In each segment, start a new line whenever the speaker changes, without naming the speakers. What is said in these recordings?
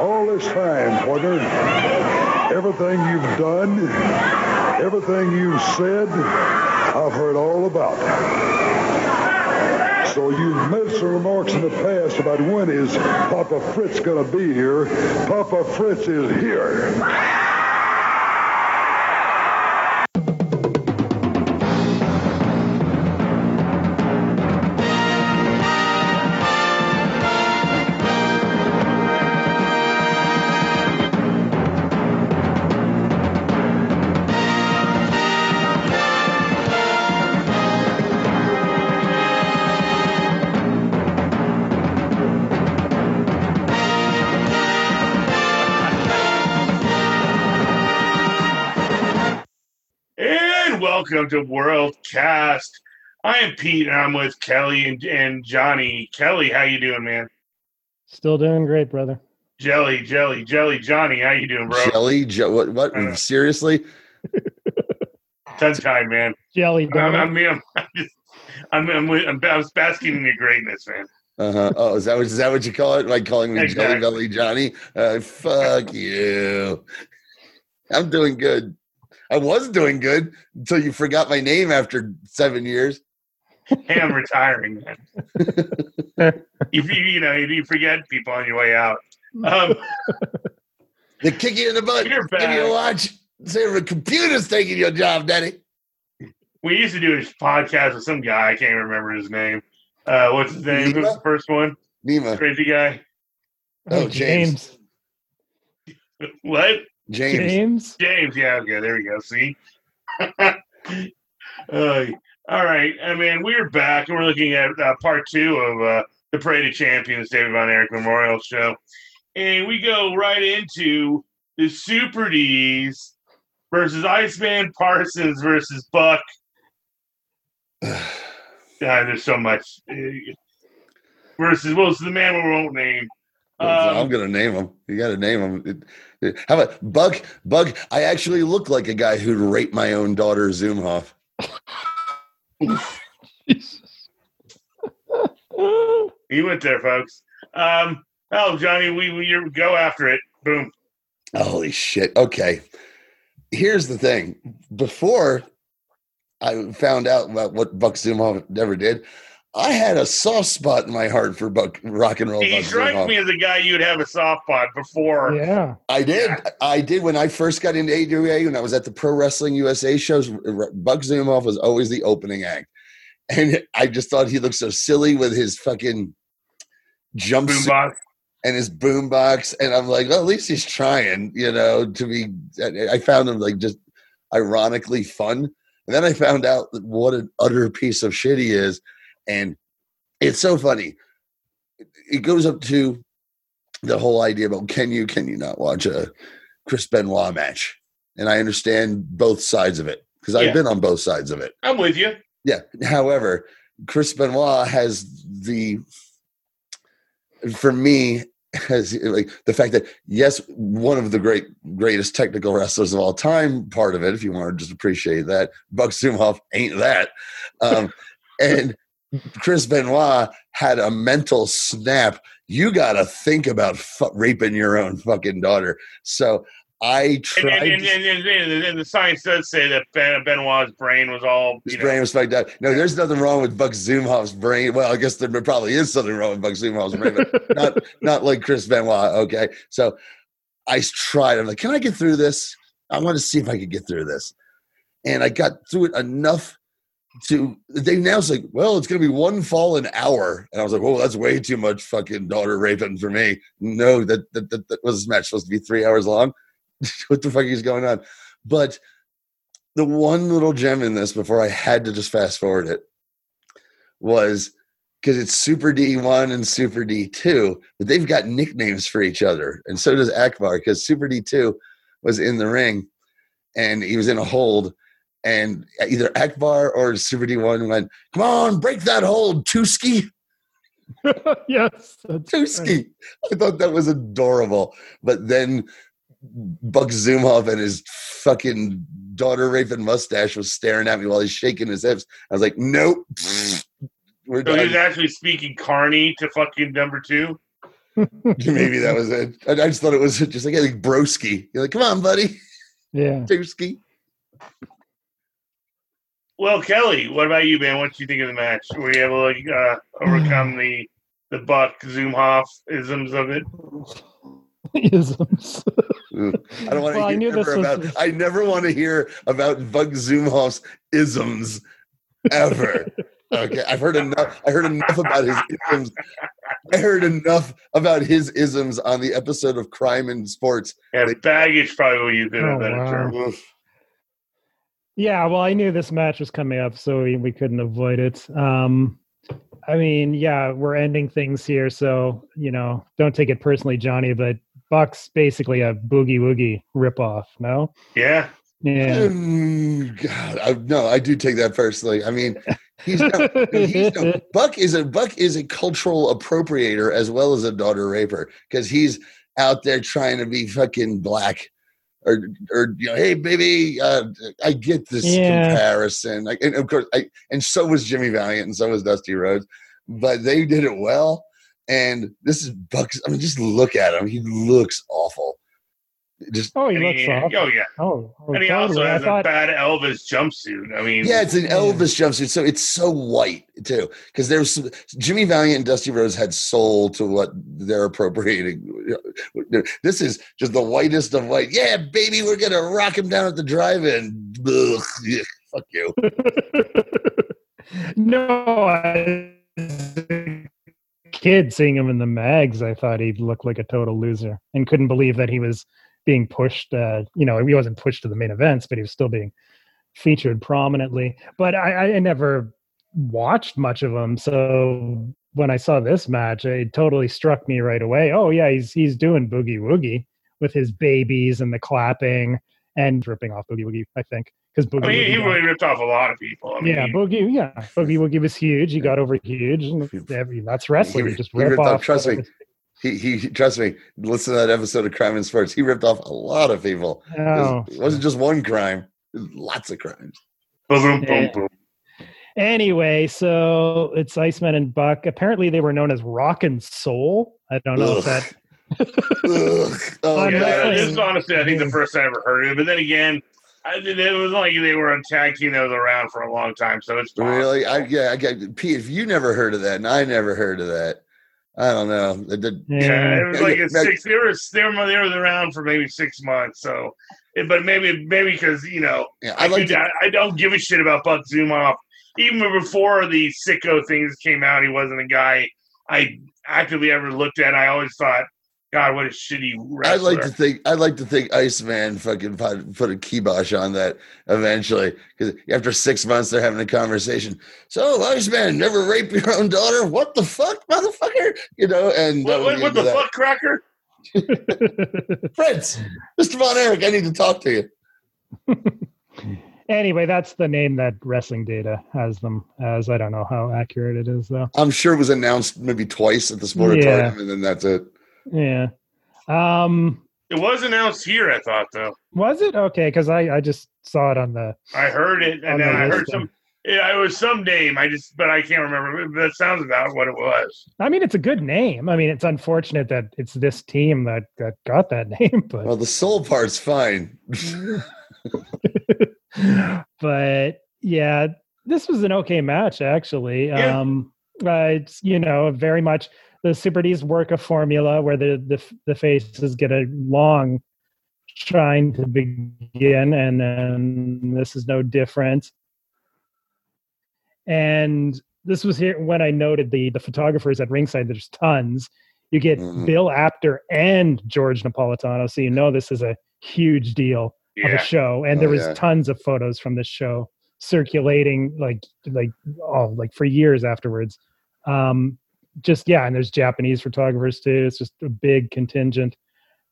all this time, partner, everything you've done, everything you've said, I've heard all about. So you've made some remarks in the past about when is Papa Fritz going to be here. Papa Fritz is here.
Welcome to World Cast. I am Pete, and I'm with Kelly and, and Johnny. Kelly, how you doing, man?
Still doing great, brother.
Jelly, Jelly, Jelly, Johnny, how you doing, bro?
Jelly? Jo- what? What?
Uh.
Seriously?
Tongue tied, man.
Jelly
I'm,
donut.
I'm, I'm, I'm just, I'm, I'm, I'm, I'm basking in your greatness, man.
Uh huh. Oh, is that what is that what you call it? Like calling me
Exactly.
Jelly Belly Johnny? Uh, fuck you. I'm doing good. I was doing good until you forgot my name after seven years.
Hey, I'm retiring, man. you, you, you know, you forget people on your way out. Um,
They kick you in the butt.
You're
Give you a
back.
watch. Say the computer's taking your job, Daddy.
we used to do a podcast with some guy. I can't remember his name. Uh, what's his name? Who's the first one?
Nima.
Crazy guy.
Oh, James.
What?
James.
James.
James, yeah, okay, there we go. See, uh, all right. I mean, we're back and we're looking at uh, part two of uh, the Parade of Champions, David Von Erich Memorial Show, and we go right into the Super D's versus Iceman Parsons versus Buck. God, there's so much. uh, Versus, well, it's the man we won't name.
I'm
Um,
gonna name him. You got to name him. It- it- How about Bug? Bug. I actually look like a guy who'd rape my own daughter, Zumhoff.
he went there, folks. Um, oh, Johnny, we, we you go after it. Boom.
Holy shit. Okay. Here's the thing. Before I found out about what Buck Zumhoff never did, I had a soft spot in my heart for Buck rock and roll.
He
Buck
strikes me as a guy you'd have a soft spot before.
Yeah.
I did.
Yeah.
I did when I first got into AWA when I was at the Pro Wrestling USA shows. Buck Zumhoff was always the opening act, and I just thought he looked so silly with his fucking jumpsuit
Boombox.
and his boombox, and I'm like, well, at least he's trying, you know, to be. I found him like just ironically fun, and then I found out what an utter piece of shit he is, and it's so funny. It goes up to the whole idea about can you can you not watch a Chris Benoit match, and I understand both sides of it because I've been on both sides of it.
I'm with you.
Yeah. However, Chris Benoit has the, for me, has like the fact that yes, one of the great greatest technical wrestlers of all time. Part of it, if you want to just appreciate that, Buck Zumhoff ain't that, um, and Chris Benoit had a mental snap. You got to think about fu- raping your own fucking daughter. So I tried.
and, and, and, and, the science does say that ben, Benoit's brain was all,
His
you
brain was fucked up. No, there's nothing wrong with Buck Zumhoff's brain. Well, I guess there probably is something wrong with Buck Zumhoff's brain, but not not like Chris Benoit. Okay, so I tried. I'm like, can I get through this? I want to see if I could get through this, and I got through it enough to. They now like, well, it's going to be one fall an hour, and I was like, oh, that's way too much fucking daughter raping for me. No, that that, that, that was this match supposed to be three hours long. what the fuck is going on? But the one little gem in this before I had to just fast forward it was because it's Super D1 and Super D2, but they've got nicknames for each other. And so does Akbar because Super D2 was in the ring and he was in a hold. And either Akbar or Super D1 went, Come on, break that hold, Tuski.
yes. that's right.
I thought that was adorable. But then Buck Zumhoff and his fucking daughter raping mustache was staring at me while he's shaking his hips. I was like, nope. We're
so he was actually speaking Carney to fucking number two.
Maybe that was it. I, I just thought it was just like, like broski. You're like, come on, buddy,
Yeah.
broski.
Well, Kelly, what about you, man? What do you think of the match? Were you able to uh, overcome the the Buck Zumhoff isms of it?
Isms.
I don't want to
Well, I
hear
knew this
ever
was-
about. I never want to hear about Bug Zumhoff's isms ever. okay, I've heard enough. I heard enough about his isms. I heard enough about his isms on the episode of Crime and Sports.
Yeah, baggage probably would use it a
Oh,
better
wow.
Term.
Oof.
Yeah, well, I knew this match was coming up, so we, we couldn't avoid it. Um, I mean, yeah, we're ending things here, so you know, don't take it personally, Johnny. But Buck's basically a boogie woogie ripoff. No,
Yeah,
yeah,
Mm, God, I, no, I do take that personally. I mean, he's, no, he's no, Buck is a Buck is a cultural appropriator as well as a daughter raper because he's out there trying to be fucking black. Or, or you know, hey baby, uh, I get this
Yeah.
comparison. Like, and of course, I and so was Jimmy Valiant and so was Dusty Rhodes, but they did it well. And this is Buck's. I mean, just look at him; he looks awful. Just
oh, he
And
looks
he-
off.
oh yeah,
Oh, oh
and he also
totally. I
has a
thought,
bad Elvis jumpsuit. I mean,
Yeah, it's an
Yeah.
Elvis jumpsuit, so it's so white too. Because there's some- Jimmy Valiant and Dusty Rhodes had soul to what they're appropriating. This is just the whitest of white. Yeah, baby, we're gonna rock him down at the drive-in. Ugh, yeah, fuck you.
no, I, kid seeing him in the mags, I thought he looked like a total loser and couldn't believe that he was being pushed. Uh, you know, he wasn't pushed to the main events, but he was still being featured prominently. But I, I never watched much of him, so when I saw this match, it totally struck me right away. Oh yeah, he's he's doing boogie woogie with his babies and the clapping and ripping off boogie woogie. I think because boogie.
I mean, he
Woogie got-
really ripped off a lot of people. I mean,
yeah, Boogie. Yeah, Boogie Woogie was huge. He got over huge, and that's wrestling.
He-
You just rip
ripped off-
off.
trust me.
Whatever-
He, he, trust me. Listen to that episode of Crime and Sports. He ripped off a lot of people. It
Oh.
was- it wasn't oh. just one crime. Lots of crimes.
boom, boom,
Yeah.
boom.
Anyway, so it's Iceman and Buck. Apparently, they were known as Rock and Soul. I don't know if
Ugh.
that.
Oh,
Yeah,
wrestling.
this is honestly, I think the first I ever heard of it. But then again, I, it was like they were a tag team that was around for a long time, so it's possible.
Really? I yeah, I got Pete. If you never heard of that, and I never heard of that, I don't know. The- the-
Yeah,
Yeah.
it was like a six. They were they were they were around for maybe six months. So, it- but maybe maybe because you know
yeah,
I,
I like
do-
to,
I, I don't give a shit about Buck Zumhoff. Even before the sicko things came out, he wasn't a guy I actively ever looked at. I always thought, God, what a shitty wrestler.
I
wrestler.
like to think I'd like to think Iceman fucking put, put a kibosh on that eventually because after six months they're having a conversation. So Iceman, never rape your own daughter? What the fuck, motherfucker? You know, and
what, what, what the
into
fuck, Cracker?
that. Prince, Mr. Von Erich, I need to talk to you.
anyway, that's the name that Wrestling Data has them as. I don't know how accurate it is, though.
I'm sure it was announced maybe twice at the Sportatorium,
Yeah.
and then that's it.
Yeah. Um.
It was announced here, I thought, though.
Was it okay? Because I I just saw it on the.
I heard it,
On
and
the
then I heard
listing.
some. Yeah, it was some name. I just, but I can't remember. But That sounds about what it was.
I mean, it's a good name. I mean, it's unfortunate that it's this team that that got that name, but
Well, the soul part's fine.
but yeah, this was an okay match actually.
Yeah.
Um, uh, it's you know very much the Super D's work a formula where the the the faces get a long shine to begin, and then this is no different. And this was here when I noted the the photographers at ringside. There's tons. You get
Mhm.
Bill Apter and George Napolitano, so you know this is a huge deal of a show and
Oh,
there was
yeah.
tons of photos from this show circulating like like oh like for years afterwards um just yeah and there's japanese photographers too it's just a big contingent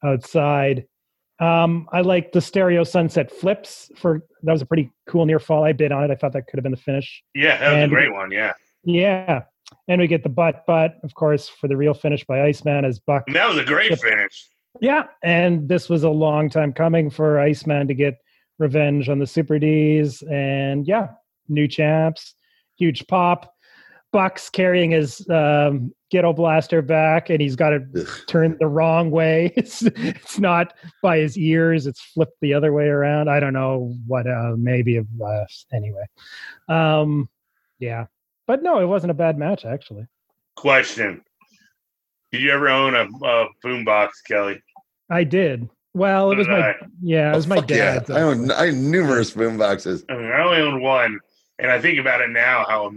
outside um i like the stereo sunset flips for that was a pretty cool near fall i bid on it i thought that could have been the finish
yeah, that was
And-
a great one. Yeah,
yeah and we get the butt butt of course for the real finish by iceman as buck
and that was a great finish.
yeah, and this was a long time coming for Iceman to get revenge on the Super Ds, and yeah, new champs, huge pop. Buck's carrying his um, ghetto blaster back, and he's got it
Ugh.
turned the wrong way. It's it's not by his ears; it's flipped the other way around. I don't know what. Uh, maybe of uh, anyway. Um, yeah, but no, it wasn't a bad match actually.
Question: Did you ever own a, a boombox, Kelly?
I did. Well, it was my
I.
yeah, it was
Oh,
my
fuck yeah.
dad's.
I own I own numerous boom boxes.
I, mean, I only own one, and I think about it now how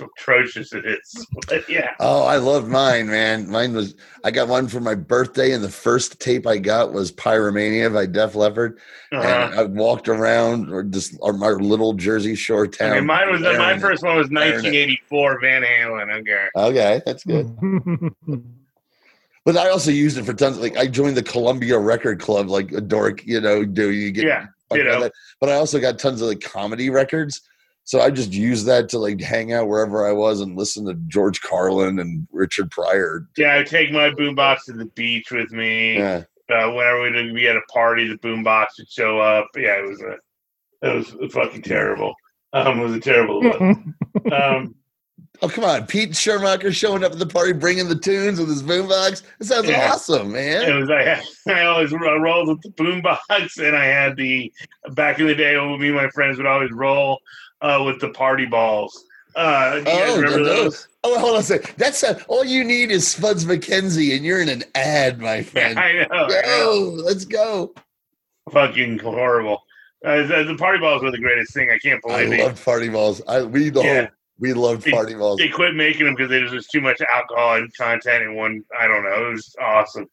atrocious it is. But yeah,
Oh, I loved mine, man. Mine was I got one for my birthday, and the first tape I got was Pyromania by Def Leppard.
uh-huh.
And I walked around or just or my little Jersey Shore town.
Okay, mine was my first one was 1984 Van Halen. Okay,
Okay, that's good. But I also used it for tons. Like I joined the Columbia Record Club, like a dork, you know. Do you get?
yeah, ditto.
that. But I also got tons of like comedy records, so I just used that to like hang out wherever I was and listen to George Carlin and Richard Pryor.
yeah. I take my boombox to the beach with me.
Yeah,
Uh, whenever we'd be at a party, the boombox would show up. Yeah, it was a, it was fucking terrible. Um, it was a terrible look. Um,
Oh come on, Pete Schermacher showing up at the party, bringing the tunes with his boombox. That sounds
Yeah.
awesome, man.
it was I, had, I always ro- rolled with the boombox, and I had the back in the day. when Me and my friends would always roll uh, with the party balls. Uh, do you guys
Oh,
remember those?
Oh, hold on a second. That's a, all you need is Spuds MacKenzie, and you're in an ad, my
Yeah,
friend.
I know. I know.
Let's go.
Fucking horrible. Uh, the, the party balls were the greatest thing. I can't
I
believe they,
love party balls. I we the
Yeah.
whole we loved
They-
party balls.
they quit making them because there was too much alcohol and content in one. I don't know. It was awesome.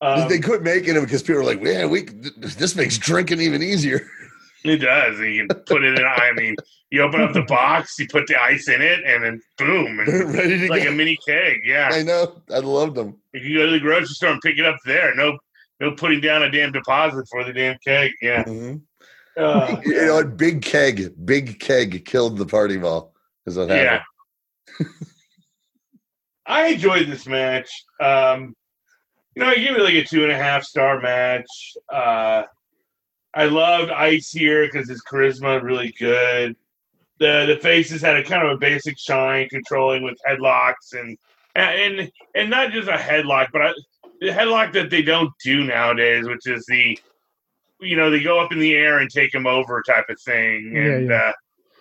Um,
they quit making them because people were like, "Yeah, we this makes drinking even easier."
It does. And you can put it in. I mean, you open up the box, you put the ice in it, and then boom, and
Ready to
it's like
go.
a mini keg. Yeah,
I know. I loved them.
you can go to the grocery store and pick it up there. No, no putting down a damn deposit for the damn keg. Yeah.
Mhm.
Uh,
You know? Big keg, big keg killed the party ball. Is what
yeah.
happened.
I enjoyed this match. Um, you know, I give it like a two and a half star match. Uh, I loved Ice here because his charisma really good. The the faces had a kind of a basic shine, controlling with headlocks and and and not just a headlock, but I, the headlock that they don't do nowadays, which is the you know they go up in the air and take him over type of thing. And
yeah.
Uh,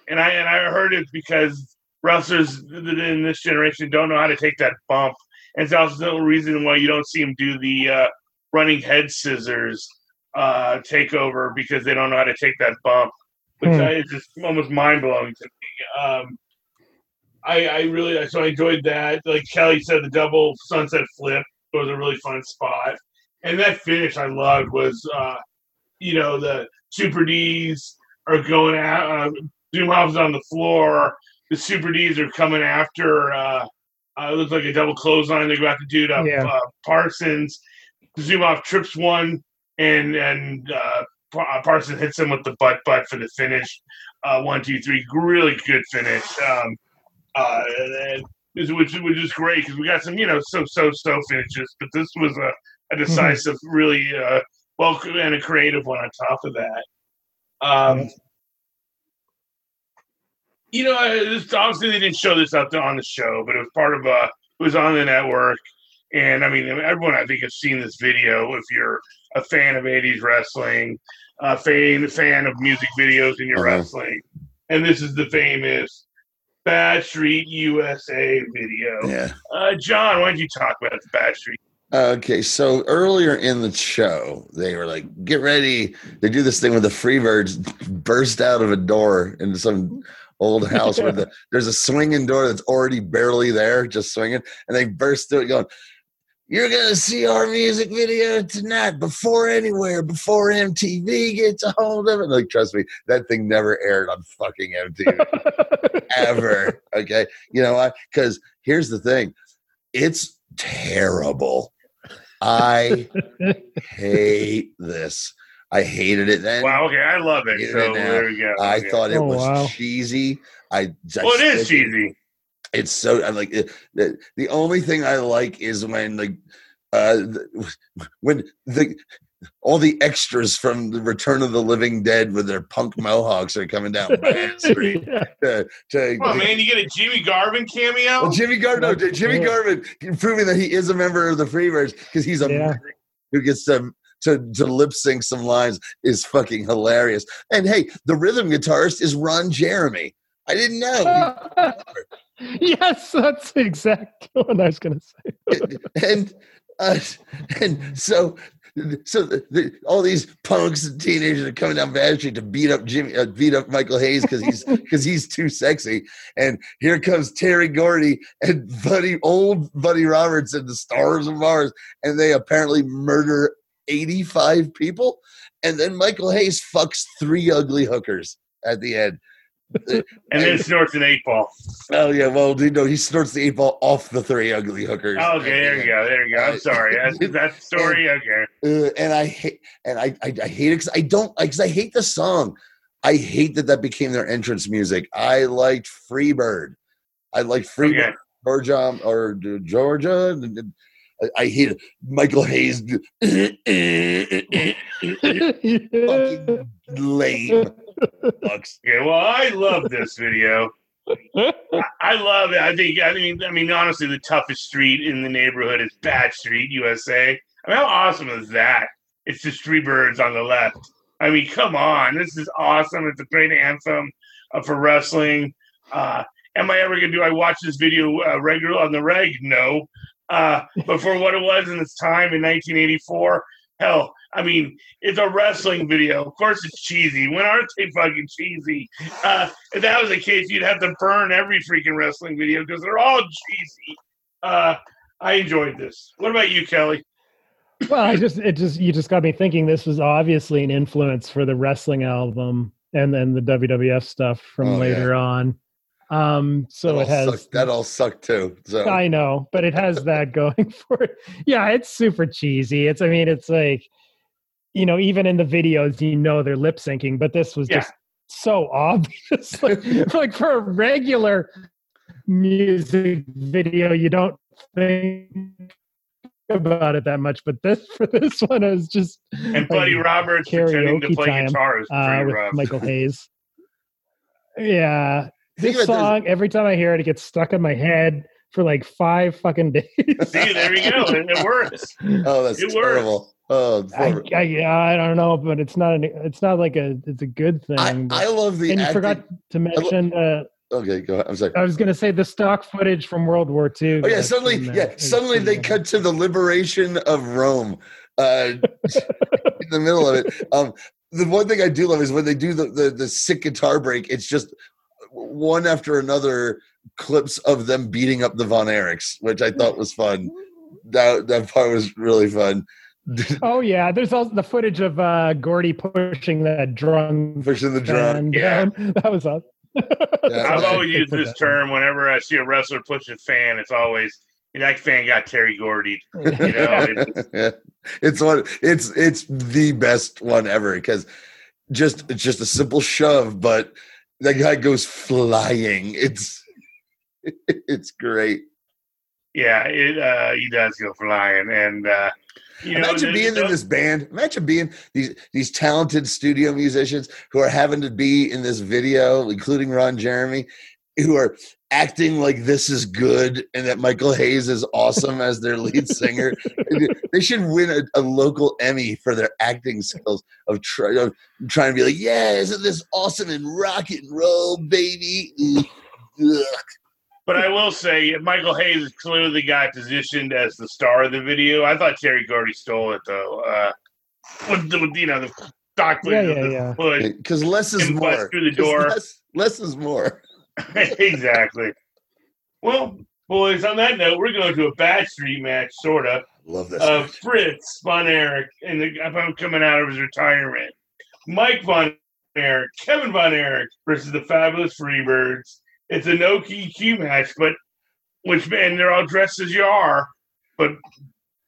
and I and I heard it because wrestlers in this generation don't know how to take that bump. And it's also the reason why you don't see them do the uh, running head scissors uh, takeover because they don't know how to take that bump, which
Hmm.
I, is just almost mind blowing to me. Um, I, I really so I enjoyed that. Like Kelly said, the double sunset flip was a really fun spot, and that finish I loved was uh, you know the Super D's are going out. Uh, Zumhoff's on the floor. The Super D's are coming after. Uh, uh, it looks like a double clothesline. They go after dude up
Yeah.
uh, Parsons. Zumhoff trips one, and and uh, uh, Parsons hits him with the butt butt for the finish. Uh, one, two, three. Really good finish. Um, uh, which which is great because we got some you know so so so finishes, but this was a, a decisive, really uh, well and a creative one on top of that. Um, you know, this, obviously they didn't show this up on the show, but it was part of a. It was on the network, and I mean, everyone I think has seen this video. If you're a fan of '80s wrestling, a fan fan of music videos in your
Uh-huh.
wrestling, and this is the famous Bad Street USA video.
Yeah.
Uh, John, why don't you talk about the Bad Street?
Okay, so earlier in the show, they were like, "Get ready!" They do this thing where the Freebirds burst out of a door into some old house where the there's a swinging door that's already barely there, just swinging, and they burst through it, going, "You're gonna see our music video tonight before anywhere, before MTV gets a hold of it." Like, trust me, that thing never aired on fucking MTV ever. Okay. You know why? Because here's the thing it's terrible. I hate this. I hated it then.
Wow, okay, I love it.
Get it
So
now.
there we go.
I
Okay.
thought it
Oh,
was
wow.
cheesy. I, I
Well, it is
still-
cheesy.
It's so I like it, the, the only thing I like is when like uh when the all the extras from the Return of the Living Dead with their punk mohawks are coming down Bryant Street
Yeah.
to, to
Oh man, you get a Jimmy Garvin cameo.
well, Jimmy Garvin, no, Jimmy
Yeah.
Garvin proving that he is a member of the Freebirds because he's a
Yeah.
who gets to to, to lip sync some lines is fucking hilarious. And hey, the rhythm guitarist is Ron Jeremy. I didn't know.
yes, that's the exact one I was going to say.
and uh, and so so the, the, all these punks and teenagers are coming down Bad Street to beat up Jimmy, uh, beat up Michael Hayes because he's because he's too sexy. And here comes Terry Gordy and Buddy, old Buddy Roberts and the Stars of Mars, and they apparently murder eighty five people. And then Michael Hayes fucks three ugly hookers at the end.
and then snorts an eight ball.
Oh yeah, well, you know, he snorts the eight ball off the three ugly hookers.
Oh, okay, there you go, there you go. I'm sorry. That's that's the story. Okay.
uh, and I hate and I I, I hate it because I don't because I hate the song. I hate that that became their entrance music. I liked Freebird. I liked Freebird,
Okay.
Georgia or Georgia. and- and I, I hate it. Michael Hayes. fucking lame. Fucks.
Okay, well, I love this video. I, I love it. I think. I mean, I mean, honestly, the toughest street in the neighborhood is Bad Street, USA. I mean, how awesome is that? It's the Street Birds on the left. I mean, come on, this is awesome. It's a great anthem uh, for wrestling. Uh, am I ever gonna do? I watch this video uh, regular on the reg? No. Uh, but for what it was in its time in 1984, hell, I mean, it's a wrestling video. Of course, it's cheesy. When aren't they fucking cheesy? Uh, if that was the case, you'd have to burn every freaking wrestling video because they're all cheesy. Uh, I enjoyed this. What about you, Kelly?
well, I just it just you just got me thinking. This was obviously an influence for the wrestling album and then the WWF stuff from
Oh, yeah.
later on. Um, so
that
it
all
has
sucked, that all sucked too. So
I know, but it has that going for it. Yeah, it's super cheesy. It's I mean, it's like you know, even in the videos, you know they're lip syncing, but this was
Yeah.
just so obvious. like, like for a regular music video, you don't think about it that much, but this for this one is just
And Buddy
like,
Roberts pretending to
karaoke
play
time,
guitar is
uh, with
rough.
Michael Hayes. Yeah,
Think
this
about this-
song every time I hear it, it gets stuck in my head for like five fucking days.
See, there you go. It, it works.
oh, that's
It works.
terrible. Oh,
I. I, yeah, I don't know, but it's not. An, it's not like a. It's a good thing.
I,
but-
I love the
and you forgot to mention. Uh,
okay, go ahead. I'm sorry.
I was going to say the stock footage from World War II.
Oh yeah, suddenly, yeah, suddenly they cut to the liberation of Rome, uh, in the middle of it. Um, the one thing I do love is when they do the, the the sick guitar break. It's just one after another clips of them beating up the Von Erichs, which I thought was fun. That that part was really fun.
Oh yeah, there's also the footage of uh, Gordy pushing that drum
Pushing the drum.
fan
Yeah.
down. That was awesome.
Yeah.
I've
They
always
They
used this term whenever I see a wrestler push a fan. It's always that fan got Terry Gordy. You know, it's,
yeah. It's one it's it's the best one ever because just it's just a simple shove, but that guy goes flying. It's it's great.
yeah, it uh, he does go flying, and uh, you know,
Imagine being in this band. Imagine being these these talented studio musicians who are having to be in this video, including Ron Jeremy, who are acting like this is good and that Michael Hayes is awesome as their lead singer. they should win a, a local Emmy for their acting skills of, try, of trying to be like, yeah, isn't this awesome and rock and roll, baby? Ugh.
But I will say, Michael Hayes is clearly the guy positioned as the star of the video. I thought Terry Gordy stole it though. Uh, with, the, with you know the stock
Yeah,
of
yeah,
the
yeah.
foot.
Because less is more.
through the
'Cause
door.
Less, less is more.
exactly. Well, boys, on that note, we're going to a bad street match, sort of,
Love this.
of Fritz Von Erich and the guy coming out of his retirement. Mike Von Erich, Kevin Von Erich versus the Fabulous Freebirds. It's a no DQ match, but which man they're all dressed as you are, but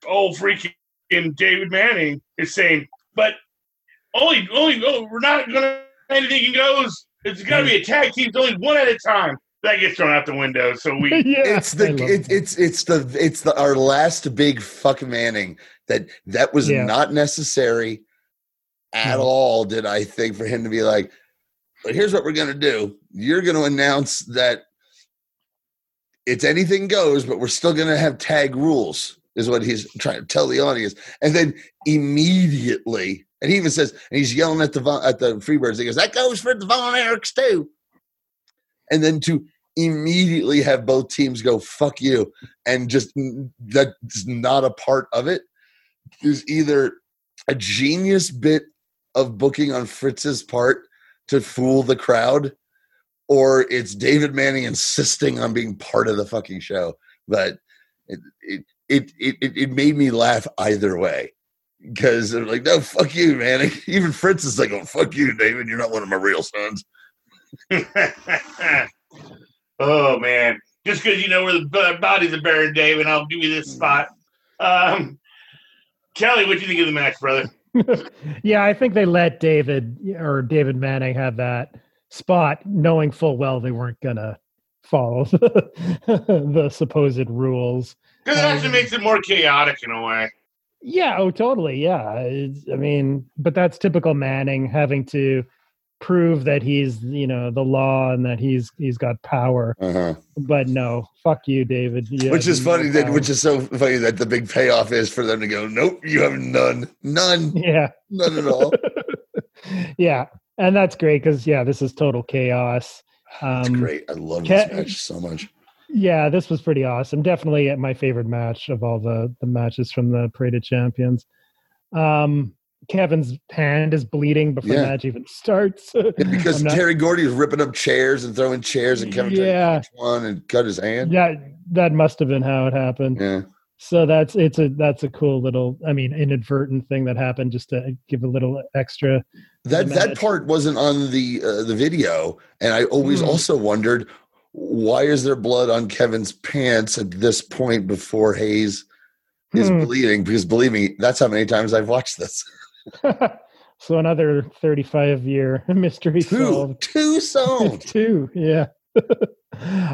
old freaking David Manning is saying, but only only oh, we're not gonna anything goes. It's gotta be a tag team, it's only one at a time. That gets thrown out the window. So we
yeah,
it's the it, it's it's the it's the our last big fuck Manning that that was
Yeah.
not necessary at
No.
all. Did I think for him to be like, but here's what we're gonna do. You're gonna announce that it's anything goes, but we're still gonna have tag rules, is what he's trying to tell the audience. And then immediately, and he even says, and he's yelling at the at the Freebirds. He goes, "That goes for the Von Erichs too." And then to immediately have both teams go "fuck you," and just that's not a part of it is either a genius bit of booking on Fritz's part to fool the crowd, or it's David Manning insisting on being part of the fucking show. But it it it, it- it made me laugh either way. Because they're like, no, fuck you, man. Even Fritz is like, oh, fuck you, David. You're not one of my real sons.
oh man, just because you know where the bodies are buried, David, I'll give you this spot. Um, Kelly, what do you think of the match, brother?
yeah, I think they let David or David Manning have that spot, knowing full well they weren't gonna follow the, the supposed rules.
Because it actually
Um,
makes it more chaotic in a way.
Yeah, oh, totally. Yeah, It's- I mean, but that's typical Manning having to prove that he's you know the law and that he's he's got power.
Uh-huh.
But no, fuck you, David. You
which is funny that
power.
which is so funny that the big payoff is for them to go nope you have none none
yeah.
none at all
yeah, and that's great because yeah, this is total chaos.
it's
Um,
great i love
Ke-
this match so much
Yeah, this was pretty awesome. Definitely my favorite match of all the the matches from the Parade of Champions. Um, Kevin's hand is bleeding before
Yeah.
the match even starts.
Yeah, because
not-
Terry Gordy was ripping up chairs and throwing chairs and Kevin
Yeah.
one and cut his hand
Yeah, that must have been how it happened.
yeah
So that's it's a that's a cool little I mean inadvertent thing that happened just to give a little extra.
that that part wasn't on the uh, the video and i always
Hmm.
also wondered why is there blood on kevin's pants at this point before hayes is
Hmm.
bleeding because believe me that's how many times i've watched this
so another 35 year mystery
two
solved.
two solved
Two, yeah.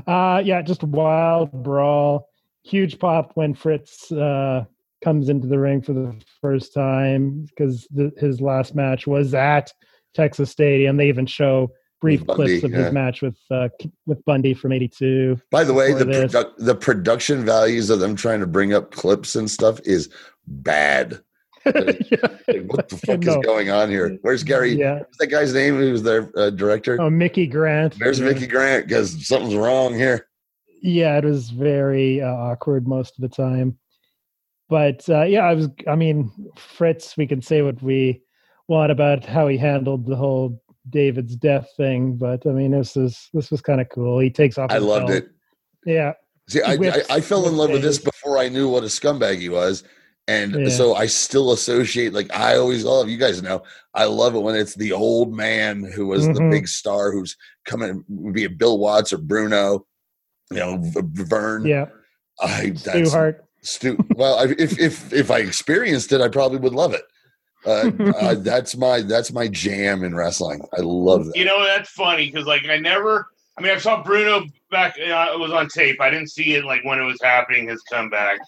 uh yeah, just wild brawl. Huge pop when Fritz uh comes into the ring for the first time because his last match was at Texas Stadium. They even show brief
Bundy,
clips of
yeah.
his match with uh with Bundy from 82.
By the way, the produ- the production values of them trying to bring up clips and stuff is bad. Like, what the fuck
No.
is going on here? Where's Gary?
Yeah.
What's that guy's name? Who was their uh, director?
Oh, Mickey Grant.
There's
yeah.
Mickey Grant because something's wrong here.
yeah it was very uh, awkward most of the time but uh, yeah i was i mean fritz we can say what we want about how he handled the whole david's death thing but i mean this is this was kind of cool he takes off
I loved
belt.
it.
yeah
See, I, I,
Whips-
I fell in love with this before I knew what a scumbag he was. And
Yeah.
so I still associate, like, I always love, you guys know, I love it when it's the old man who was the
Mhm.
big star who's coming, would be a Bill Watts or Bruno, you know, Vern.
yeah
I,
stu
that's
hart
Stu. Well, I, if if if I experienced it, I probably would love it. Uh, uh, that's my that's my jam in wrestling. I love that.
You know, that's funny because like I never. I mean, I saw Bruno back. Uh, it was on tape. I didn't see it like when it was happening. His comeback.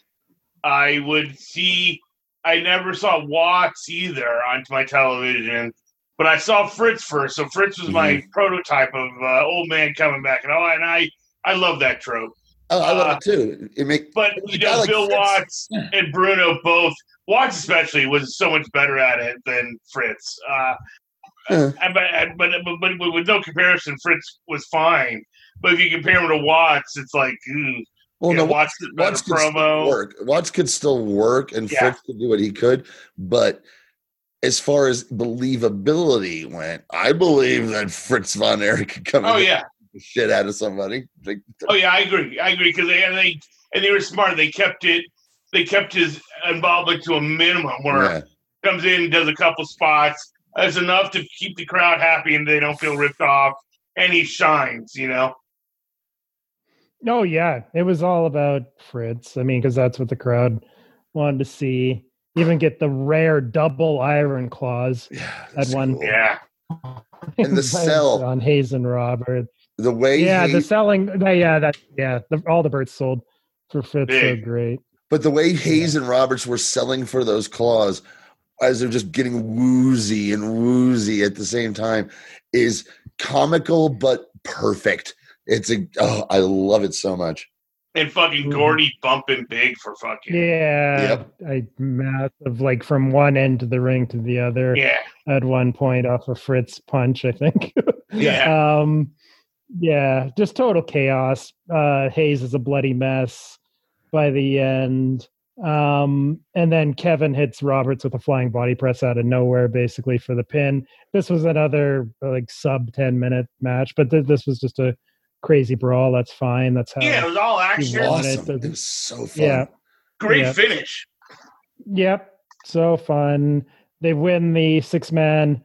I would see. I never saw Watts either on my television, but I saw Fritz first. So Fritz was my prototype of uh, old man coming back, and oh, and I I love that trope.
Oh, I love
Uh,
it too. It make
But
But
you know,
like
Bill
Fritz-
Watts and Bruno both. Watts especially was so much better at it than Fritz. Uh, but, but, but but with no comparison, Fritz was fine. But if you compare him to Watts, it's like, ooh,
well,
yeah,
no,
Watts
Watts could still
promo.
work. Watts could still work, and
Yeah.
Fritz could do what he could. But as far as believability went, I believe that Fritz von Erich could come
Oh yeah,
the shit out of somebody. Like,
oh yeah, I agree. I agree because they and they and they were smart. They kept it. They kept his involvement to a minimum. Where
yeah.
comes in, does a couple spots. That's enough to keep the crowd happy and they don't feel ripped off. And he shines, you know.
oh yeah it was all about fritz i mean because that's what the crowd wanted to see even get the rare double iron claws
Yeah,
That one-
cool.
Yeah.
And the cell.
on Hayes and Robert.
The way
Yeah,
he,
the selling. Yeah, that. Yeah, the, all the birds sold for Fritz. So great.
But the way Hayes and Roberts were selling for those claws as they're just getting woozy and woozy at the same time is comical but perfect. It's a oh, I love it so much.
And fucking
Mhm.
Gordy bumping big for fucking
Yeah,
Yep.
I massive like from one end of the ring to the other
yeah.
at one point off a Fritz punch, I think.
Yeah.
um, yeah, just total chaos. Uh, Hayes is a bloody mess by the end. Um, and then Kevin hits Roberts with a flying body press out of nowhere, basically for the pin. This was another like sub 10 minute match, but th- this was just a crazy brawl. That's fine. That's how.
Yeah, it was all action.
Awesome.
it
It was so fun.
Yeah.
Great
Yeah.
finish.
Yep. So fun. They win the six man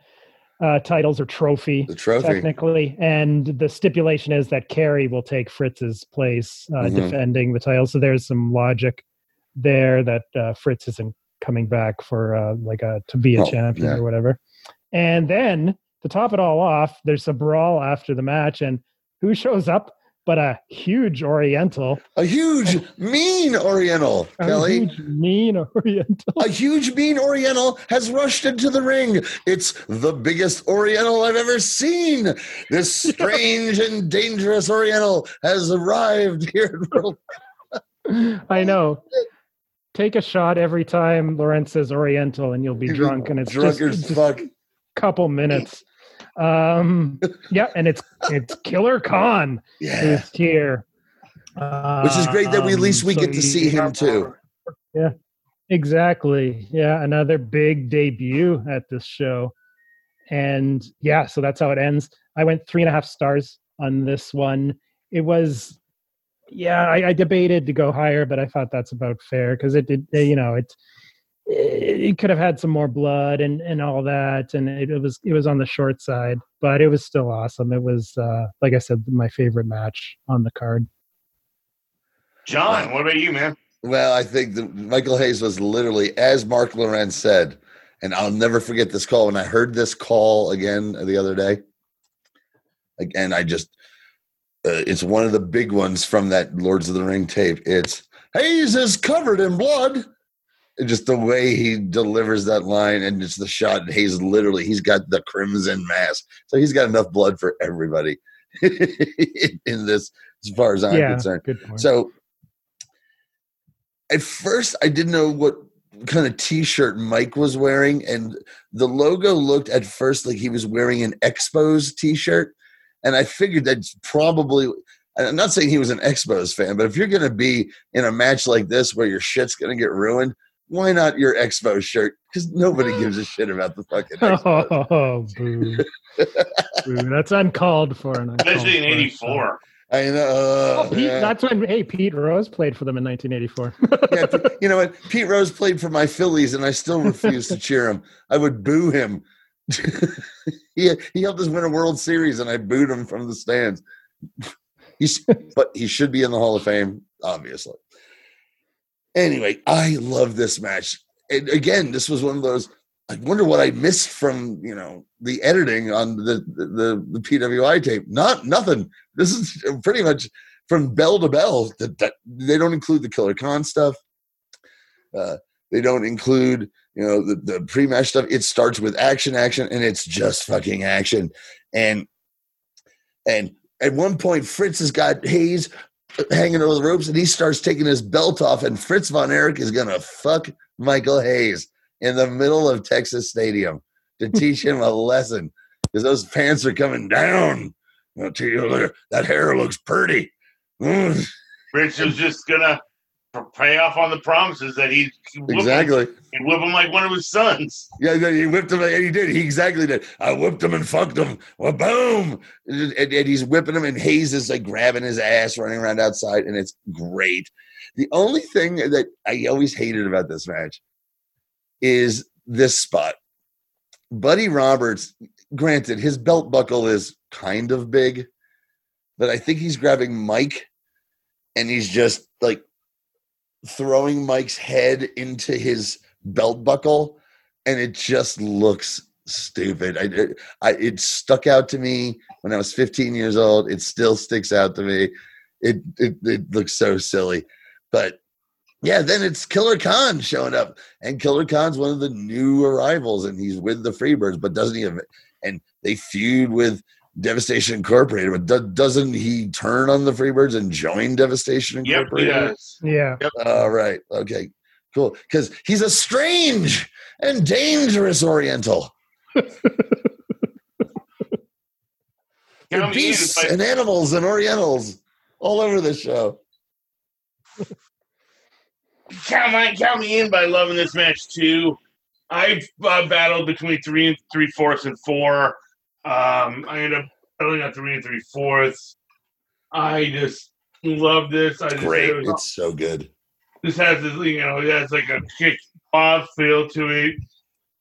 uh, titles or trophy.
The trophy.
technically. And the stipulation is that Kerry will take Fritz's place uh,
Mhm.
defending the title. So there's some logic there that uh, Fritz isn't coming back for uh, like a to be a
Oh,
champion
yeah.
or whatever. And then to top it all off, there's a brawl after the match, and who shows up but a huge Oriental,
A huge, mean Oriental,
a
Kelly.
huge mean Oriental.
A huge, mean Oriental has rushed into the ring. It's the biggest Oriental I've ever seen. This strange and dangerous Oriental has arrived here World.
I know. Take a shot every time Lowrance says Oriental, and you'll be drunk, and it's
drunk
just,
as fuck.
a couple minutes. Um, yeah, and it's it's Killer Khan
Yeah.
who's here,
Which is great that we at least we
Um,
get to see him too.
Exactly. Yeah, another big debut at this show, and yeah, so that's how it ends. I went three and a half stars on this one. It was, yeah, I, I debated to go higher, but I thought that's about fair because it did, you know, it it could have had some more blood and and all that, and it, it was it was on the short side, but it was still awesome. It was, uh, like I said, my favorite match on the card.
John, what about you, man?
Well, I think that Michael Hayes was literally, as Mark Lowrance said, and I'll never forget this call. When I heard this call again the other day, again, I just, uh, it's one of the big ones from that Lords of the Ring tape. It's Hayes is covered in blood. Just the way he delivers that line and just the shot. He's literally, he's got the crimson mask. So he's got enough blood for everybody in this, as far as I'm
yeah,
concerned. So at first, I didn't know what kind of T-shirt Mike was wearing, and the logo looked at first like he was wearing an Expos T-shirt, and I figured that's probably. I'm not saying he was an Expos fan, but if you're going to be in a match like this where your shit's going to get ruined, why not your Expo shirt? Because nobody gives a shit about the fucking Expo.
Oh, boo. boo. That's uncalled for. And uncalled
Especially in
for,
'84.
I know.
Oh, Pete,
yeah.
That's when hey Pete Rose played for them in 1984.
yeah, you know what? Pete Rose played for my Phillies, and I still refuse to cheer him. I would boo him. he he helped us win a World Series, and I booed him from the stands. He's but he should be in the Hall of Fame, obviously. Anyway, I love this match. And again, this was one of those. I wonder what I missed from you know the editing on the the, the PWI tape. Not nothing. This is pretty much from bell to bell. That, that they don't include the Killer Khan stuff. Uh, they don't include you know the, the pre-match stuff. It starts with action, action, and it's just fucking action. And and at one point, Fritz has got Hayes hanging over the ropes, and he starts taking his belt off, and Fritz von Erich is gonna fuck Michael Hayes in the middle of Texas Stadium to teach him a lesson because those pants are coming down. I'll tell you later, that hair looks pretty. Mm,
Rich was just gonna p- pay off on the promises that he he'd
exactly.
him, he'd whip him like one of his sons.
Yeah, he whipped him. And he did. He exactly did. I whipped him and fucked him. Well, boom. And- and he's whipping him, and Hayes is like grabbing his ass, running around outside, and it's great. The only thing that I always hated about this match is this spot. Buddy Roberts, granted, his belt buckle is kind of big, but I think he's grabbing Mike and he's just like throwing Mike's head into his belt buckle, and it just looks stupid. I, it, I it stuck out to me when I was 15 years old. It still sticks out to me. It it, it looks so silly, but Yeah, then it's Killer Khan showing up, and Killer Khan's one of the new arrivals, and he's with the Freebirds, but doesn't he? Have, and they feud with Devastation Incorporated, but do, doesn't he turn on the Freebirds and join Devastation
Yep, he
Incorporated?
does.
Yeah.
All right, okay, cool. Because he's a strange and dangerous Oriental. There are
Count in
beasts and animals and Orientals all over the show.
count, my, count me in by loving this match too. I've uh, battled between three and three fourths and four. Um, I ended up battling on three and three fourths. I just love this. I just
Great,
it was-
it's so good.
this has this, you know, it has like a kick off feel to it,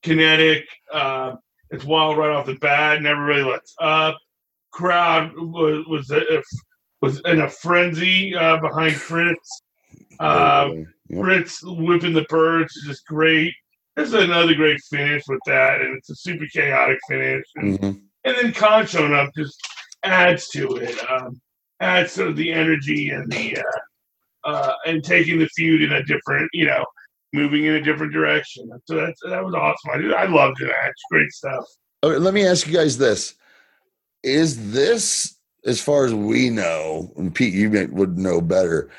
kinetic. Uh, it's wild right off the bat. Never really lets up. Crowd was was a, was in a frenzy uh, behind Fritz. Uh,
Yep.
Fritz whipping the birds is just great. There's another great finish with that, and it's a super chaotic finish. And,
Mhm.
And then Khan showing up just adds to it. Um, adds to the energy and the uh, uh, and taking the feud in a different, you know, moving in a different direction. So that was awesome. I, I loved match. Great stuff.
Okay, let me ask you guys this: Is this, as far as we know, and Pete, you would know better,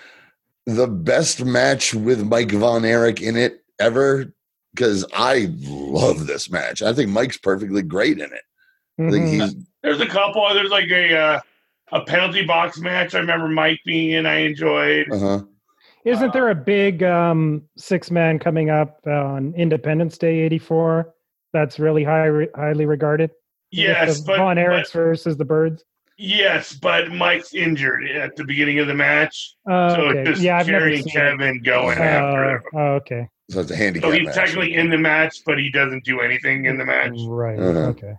the best match with Mike Von Erich in it ever? Because I love this match. I think Mike's perfectly great in it. I think
Mhm.
he's
There's a couple. There's like a uh, a penalty box match. I remember Mike being in. I enjoyed.
uh-huh.
Isn't there a big um, six man coming up on Independence Day '84? That's really high, highly regarded.
Yes,
the
but,
Von
but
Erichs versus the Birds.
yes, but Mike's injured at the beginning of the match,
Uh,
so
okay.
it's just
Yeah, I've
Jerry and
seen it.
Kevin going after
Uh,
him.
oh, okay.
So it's a handicap
So he's
match.
technically in the match, but he doesn't do anything in the match.
Right.
Uh-huh.
Okay.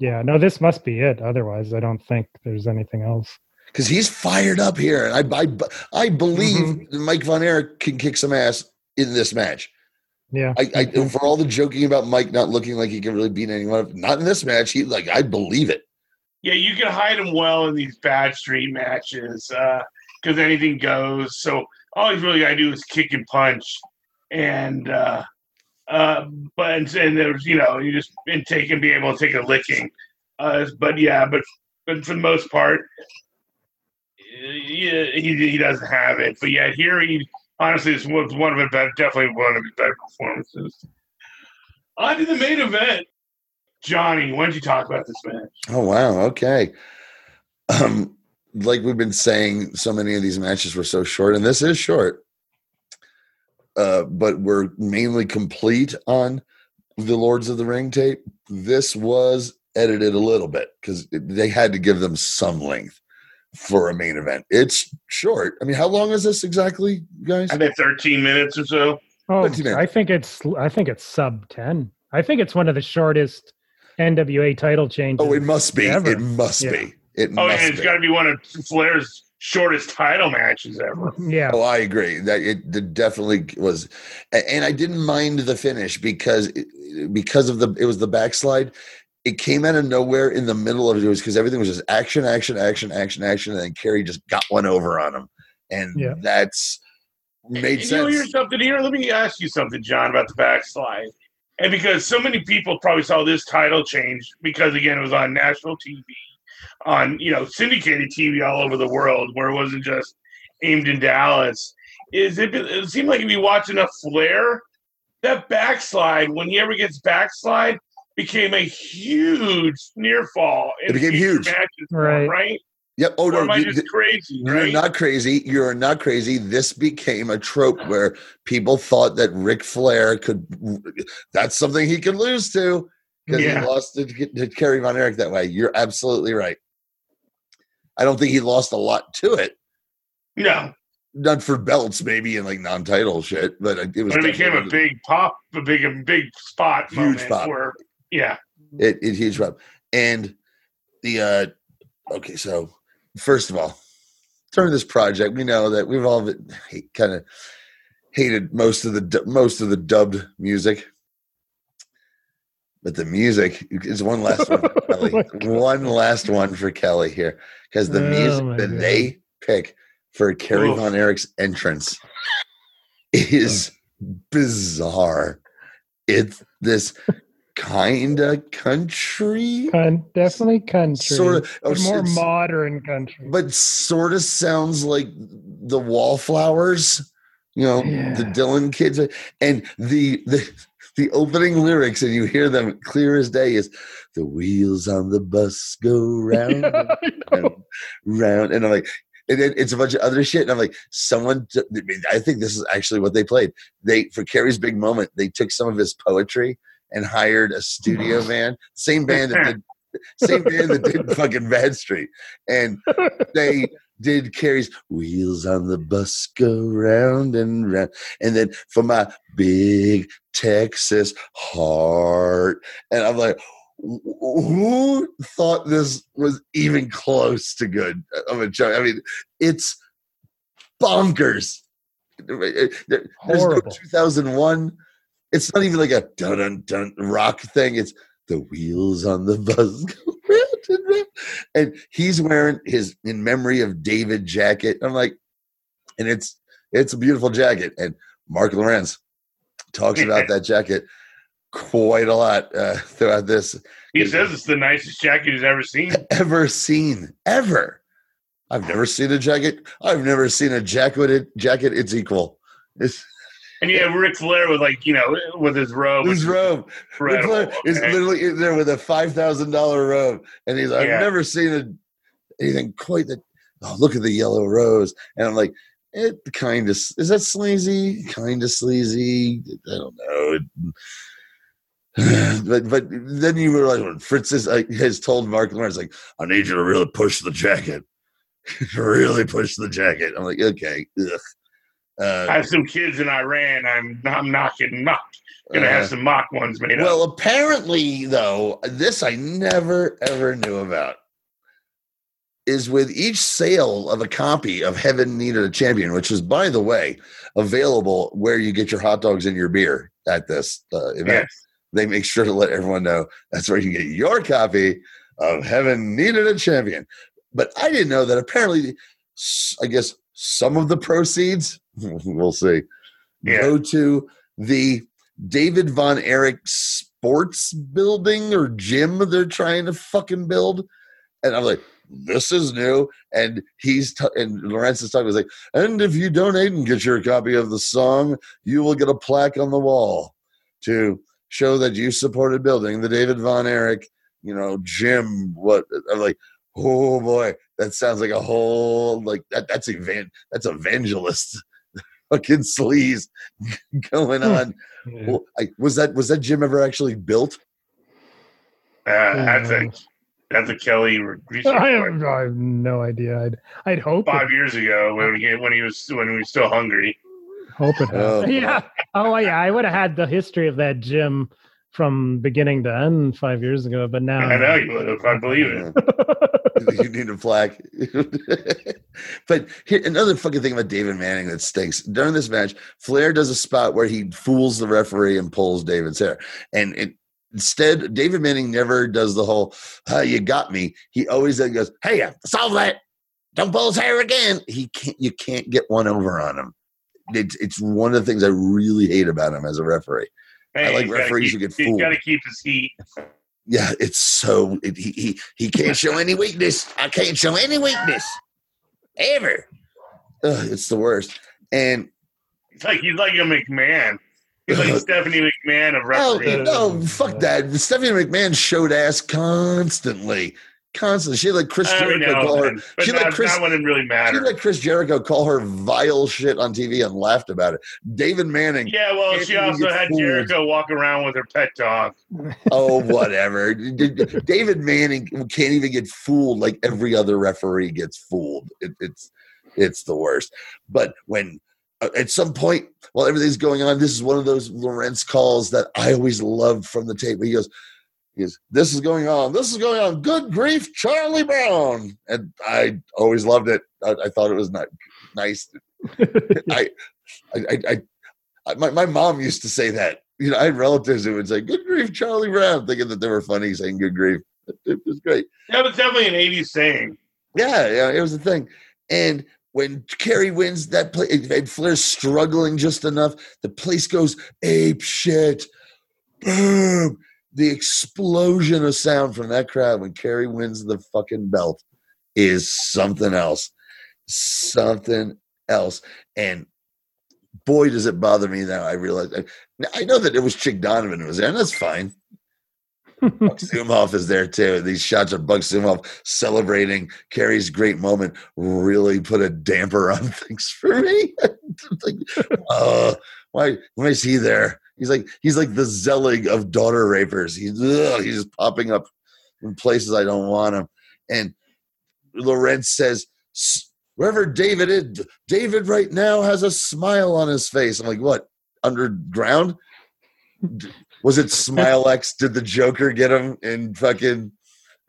Yeah. No, this must be it. Otherwise, I don't think there's anything else.
because he's fired up here, and I I, I believe
Mm-hmm.
Mike Von Erich can kick some ass in this match.
Yeah.
I, I for all the joking about Mike not looking like he can really beat anyone, not in this match. He like I believe it.
Yeah, you can hide him well in these bad street matches because anything goes. So all he's really got to do is kick and punch, and uh, uh, but and, and there's you know you just take and be able to take a licking. Uh, but yeah, but but for the most part, yeah, he he doesn't have it. But yeah, here he honestly is one one of better, definitely one of his better performances. On to the main event. Johnny, why don't you talk about this match?
Oh wow, okay. Um, like we've been saying, so many of these matches were so short, and this is short. Uh, but we're mainly complete on the Lords of the Ring tape. This was edited a little bit because they had to give them some length for a main event. It's short. I mean, how long is this exactly, guys?
I think 13 minutes or so.
Oh,
15 minutes.
I think it's I think it's sub ten. I think it's one of the shortest NWA title changes.
Oh, it must be.
ever.
It must
Yeah.
be. It
Oh,
must
and it's
be.
got to be one of Flair's shortest title matches ever.
Yeah.
Oh, I agree. That it, it definitely was, and I didn't mind the finish because it, because of the it was the backslide. It came out of nowhere in the middle of it. It was because everything was just action, action, action, action, action, and then Kerry just got one over on him, and
Yeah.
that's made
And You know,
sense.
here's something here. Let me ask you something, John, about the backslide. And because so many people probably saw this title change because again it was on national TV, on you know syndicated TV all over the world, where it wasn't just aimed in Dallas. Is it? It seemed like if you watch enough Flair, that backslide when he ever gets backslide became a huge near fall.
It became huge.
matches,
Right.
Right?
Yep. Oh
or
no,
am I
you-
just crazy?
You're
Right?
not crazy. You're not crazy. This became a trope where people thought that Ric Flair could. That's something he could lose to because
Yeah.
he lost to, to Kerry Von Erich that way. You're absolutely right. I don't think he lost a lot to it.
no,
Not for belts, maybe, and like non-title shit, but it was.
but it became a big pop, a big, big spot,
Huge pop.
Where, yeah,
It, it huge pop. And the uh okay, so first of all, during this project, we know that we've all kind of hated most of the most of the dubbed music. But the music is one last one for
Oh
Kelly.
my God.
one last one for Kelly here. Because the
Oh
music
my
that
God.
they pick for Kerry
Oof.
Von Erich's entrance is bizarre. It's this kind of country,
Con- definitely country.
sort of, oh,
but more modern country.
but sort of sounds like the Wallflowers, you know, the Dylan kids, and the the the opening lyrics, and you hear them clear as day. Is the wheels on the bus go round
Yeah,
and round, and I'm like. And then it's a bunch of other shit, and I'm like, someone. T- I think this is actually what they played. They for Kerry's big moment, they took some of his poetry and hired a studio band, same band that did, same band that did fucking Bad Street, and they did Kerry's wheels on the bus go round and round, and then for my big Texas heart, and I'm like, who thought this was even close to good of a joke? I mean, it's bonkers. There's no
Horrible.
2001. It's not even like a dun dun dun rock thing. It's the wheels on the bus and he's wearing his in memory of David jacket. I'm like, and it's it's a beautiful jacket. And Mark Lowrance talks about that jacket quite a lot uh, throughout this
He says it's the nicest jacket he's ever seen.
ever seen ever. I've never seen a jacket. I've never seen a jacket. Jacket its equal. It's
And you have Ric Flair with like you know with his robe.
his robe. Ric Flair is
okay?
literally in there with a five thousand dollar robe, and he's. Like,
I've
never seen a, anything quite that. Oh, look at the yellow rose, and I'm like, it kind of is that sleazy, kind of sleazy. I don't know. but but then you realize when Fritz is, like, has told Mark Lowrance like, I need you to really push the jacket, really push the jacket. I'm like, okay. Ugh.
I
Uh,
have some kids in Iran. I'm I'm knocking mock. Gonna
uh,
have some mock ones made up.
Well, apparently, though, this I never ever knew about. Is with each sale of a copy of Heaven Needed a Champion, which is, by the way, available where you get your hot dogs and your beer at this uh, event.
Yes.
They make sure to let everyone know that's where you can get your copy of Heaven Needed a Champion. But I didn't know that apparently, I guess some of the proceeds, we'll see,
Yeah.
go to the David Von Erich sports building or gym they're trying to fucking build. And I'm like, this is new. And he's, t- and Lowrance is talking, he's like, and if you donate and get your copy of the song, you will get a plaque on the wall to show that you supported building the David Von Erich, you know, gym. What I'm like, oh boy, that sounds like a whole, like that, that's evan, that's evangelist. Fucking sleaze going
Hmm.
on.
Yeah.
Was that was that gym ever actually built?
Uh, that's a that's a Kelly research
I
report.
have, I have no idea. I'd I'd hope it,
five years ago when he when he was when he was still hungry.
hope it.
Oh,
yeah. Oh yeah. I would have had the history of that gym from beginning to end five years ago, but now
I know you would have. I believe it.
you need a plaque. but here, another fucking thing about David Manning that stinks. During this match, Flair does a spot where he fools the referee and pulls David's hair. And it, instead, David Manning never does the whole, oh, you got me. He always goes, hey, uh, solve that. Don't pull his hair again. He can't, you can't get one over on him. It's, it's one of the things I really hate about him as a referee. I like referees
keep-
who get
He's
fooled.
got to keep his heat.
Yeah, it's so it, he he he can't show any weakness. I can't show any weakness ever. Ugh, it's the worst. And
It's like he's like a McMahon. He's like uh, Stephanie McMahon of
oh no, fuck that. Stephanie McMahon showed ass constantly, constantly. She let Chris Jericho
now
call her.
but
she let
not,
Chris-
not when it really
She
mattered.
let Chris Jericho call her vile shit on TV and laughed about it. David Manning,
Yeah, well, she also had
fooled.
Jericho walk around with her pet dog.
oh whatever. D- D- David Manning can't even get fooled like every other referee gets fooled. It, it's it's the worst. But when uh, at some point while everything's going on, this is one of those Lowrance calls that I always loved from the tape. He goes, he goes, "This is going on. This is going on. Good grief, Charlie Brown!" And I always loved it. I, I thought it was ni- nice. I, I, I, I, I my, my mom used to say that. You know, I had relatives who would say, "Good grief, Charlie Brown," thinking that they were funny saying "Good grief." It, it was great.
That was definitely an 80s saying.
Yeah, yeah, it was a thing. And when Kerry wins that play, and Flair's struggling just enough, the place goes ape shit. Boom! The explosion of sound from that crowd when Kerry wins the fucking belt is something else. Something else. And boy, does it bother me now. I realize I, I know that it was Chick Donovan who was there, and that's fine. Buck Zumhoff is there too. These shots of Buck Zumhoff celebrating Kerry's great moment really put a damper on things for me. like, uh, why, why is he there? He's like he's like the Zelig of daughter rapers. He's ugh, he's just popping up in places I don't want him. And Lowrance says, wherever David is, David right now has a smile on his face. I'm like, what? Underground? Was it Smilex? Did the Joker get him in fucking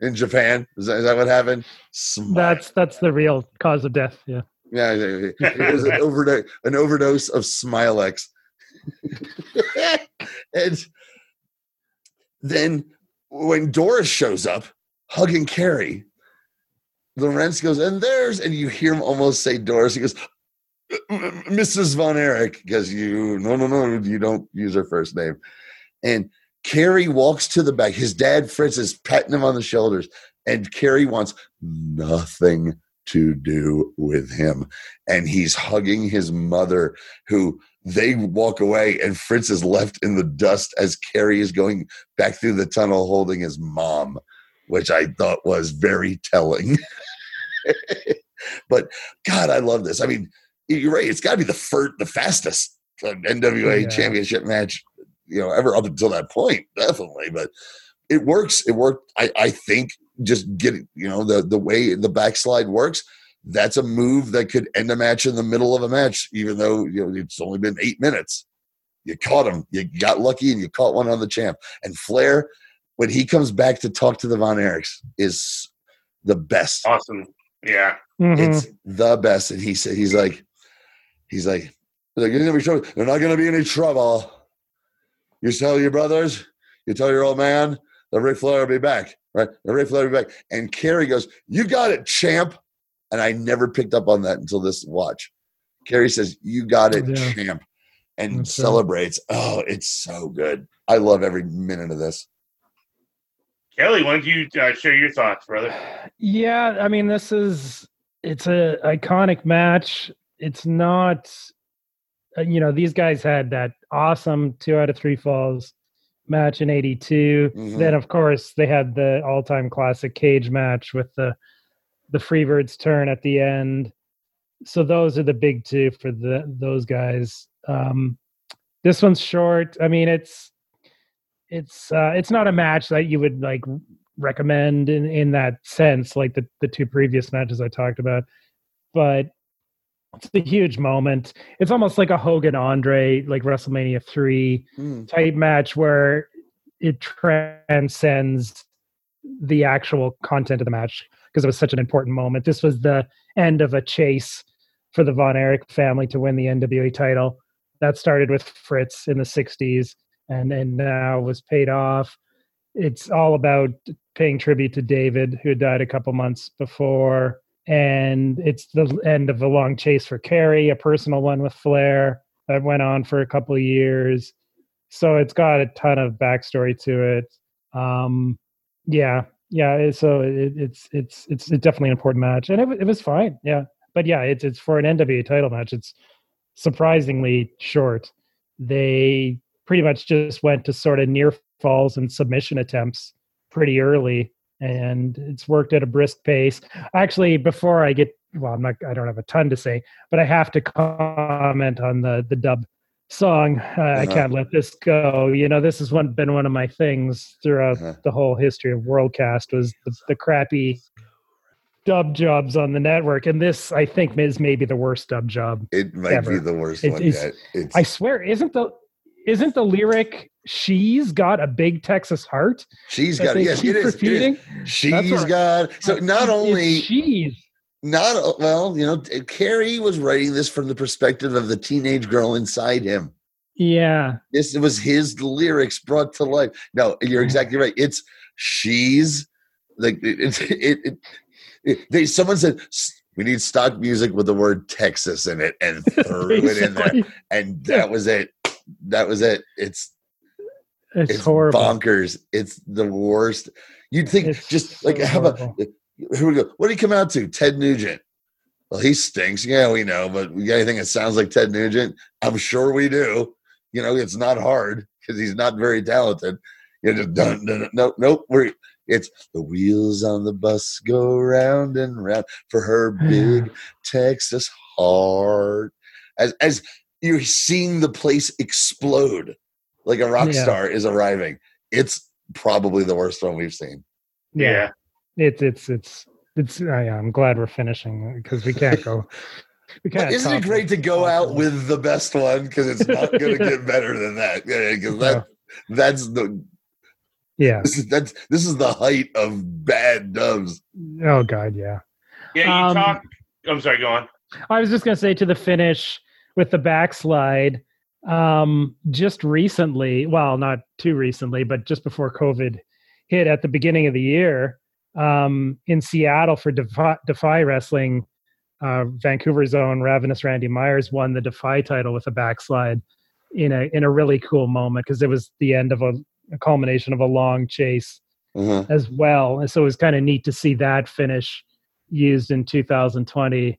in Japan? Is that, is that what happened? Smile.
That's that's the real cause of death. Yeah.
Yeah, it was an overdose, an overdose of Smilex. and then when Doris shows up, hugging Kerry, Lowrance goes, and there's, and you hear him almost say Doris. He goes, Mrs. Von Erich, because you, no, no, no, you don't use her first name. And Kerry walks to the back. His dad, Fritz, is patting him on the shoulders, and Kerry wants nothing to do with him. And he's hugging his mother, who they walk away, and Fritz is left in the dust as Kerry is going back through the tunnel holding his mom, which I thought was very telling. but God, I love this. I mean, you're right. It's got to be the first, the fastest uh, NWA
Yeah.
championship match, you know, ever up until that point, definitely. But it works. It worked. I, I think just getting, you know, the the way the backslide works. That's a move that could end a match in the middle of a match, even though you know it's only been eight minutes. You caught him. You got lucky, and you caught one on the champ. And Flair, when he comes back to talk to the Von Erichs, is the best.
Awesome. Yeah.
Mhm.
It's the best. And he said, he's like, he's like, he's like, "You're gonna be trouble. There's not gonna be any trouble. You tell your brothers, you tell your old man that Ric Flair will be back, right? That Ric Flair will be back. And Kerry goes, You got it, champ. And I never picked up on that until this watch. Kerry says, You got it,
Yeah.
champ. And
That's right.
celebrates. Oh, it's so good. I love every minute of this.
Kelly, why don't you uh, share your thoughts, brother?
Yeah, I mean, this is it's a iconic match. It's not, uh, you know, these guys had that awesome two out of three falls match in '82.
Mhm.
Then, of course, they had the all-time classic cage match with the the Freebirds turn at the end. So those are the big two for the those guys. Um, this one's short. I mean, it's it's uh, it's not a match that you would like recommend in in that sense, like the the two previous matches I talked about. But it's a huge moment. It's almost like a Hogan Andre, like WrestleMania three
Mm.
type match where it transcends the actual content of the match because it was such an important moment. This was the end of a chase for the Von Erich family to win the NWA title. That started with Fritz in the 60s and, and now was paid off. It's all about paying tribute to David, who had died a couple months before. And it's the end of a long chase for Kerry, a personal one with Flair that went on for a couple years. So it's got a ton of backstory to it. Um, yeah, yeah. So it, it's it's it's definitely an important match, and it, it was fine. Yeah, but yeah, it's it's for an NWA title match. It's surprisingly short. They pretty much just went to sort of near falls and submission attempts pretty early, and it's worked at a brisk pace. Actually, before I get well, I'm not. I don't have a ton to say, but I have to comment on the the dub song. Uh, I
Uh-huh.
can't let this go. You know, this has one been one of my things throughout
Uh-huh.
the whole history of WorldCast was the, the crappy dub jobs on the network, and this I think is maybe the worst dub job.
It might
Ever.
be the worst
It
one
is-
yet. It's,
I swear, isn't the isn't the lyric "She's got a big Texas heart"?
She's got yes, it is, it is. She's got so not only
she's
not uh, well, you know, Kerry was writing this from the perspective of the teenage girl inside him.
yeah
This was his lyrics brought to life. No, you're mm. exactly right. It's she's like it. it, it, it- they someone said We need stock music with the word Texas in it and threw it in there. And that was it. That was it. It's
It's,
it's
horrible.
bonkers. It's the worst. You'd think
It's
just like how about. Here we go. What did he come out to? Ted Nugent. Well, he stinks. Yeah, we know, but we got anything that sounds like Ted Nugent? I'm sure we do. You know, it's not hard because he's not very talented. You just dun, dun, dun, nope, nope. We're it's the wheels on the bus go round and round for her big Texas heart. As as you're seeing the place explode like a rock
Yeah.
star is arriving. It's probably the worst one we've seen.
Yeah.
It's it's it's it's. I, I'm glad we're finishing because we can't go. We can't.
isn't it great to go out
awful.
with the best one? Because it's not going to get better than that. Because that that's the
Yeah.
this is, that's this is the height of bad dubs.
Oh God. Yeah.
Yeah, you
Um,
talk. I'm sorry. Go on.
I was just going to say to the finish with the backslide. Um, just recently, well, not too recently, but just before COVID hit at the beginning of the year, um, in Seattle for Defy, Defy Wrestling, uh, Vancouver's own Ravenous Randy Myers won the Defy title with a backslide in a in a really cool moment because it was the end of a, a culmination of a long chase
Uh-huh.
as well. And so it was kind of neat to see that finish used in 2020.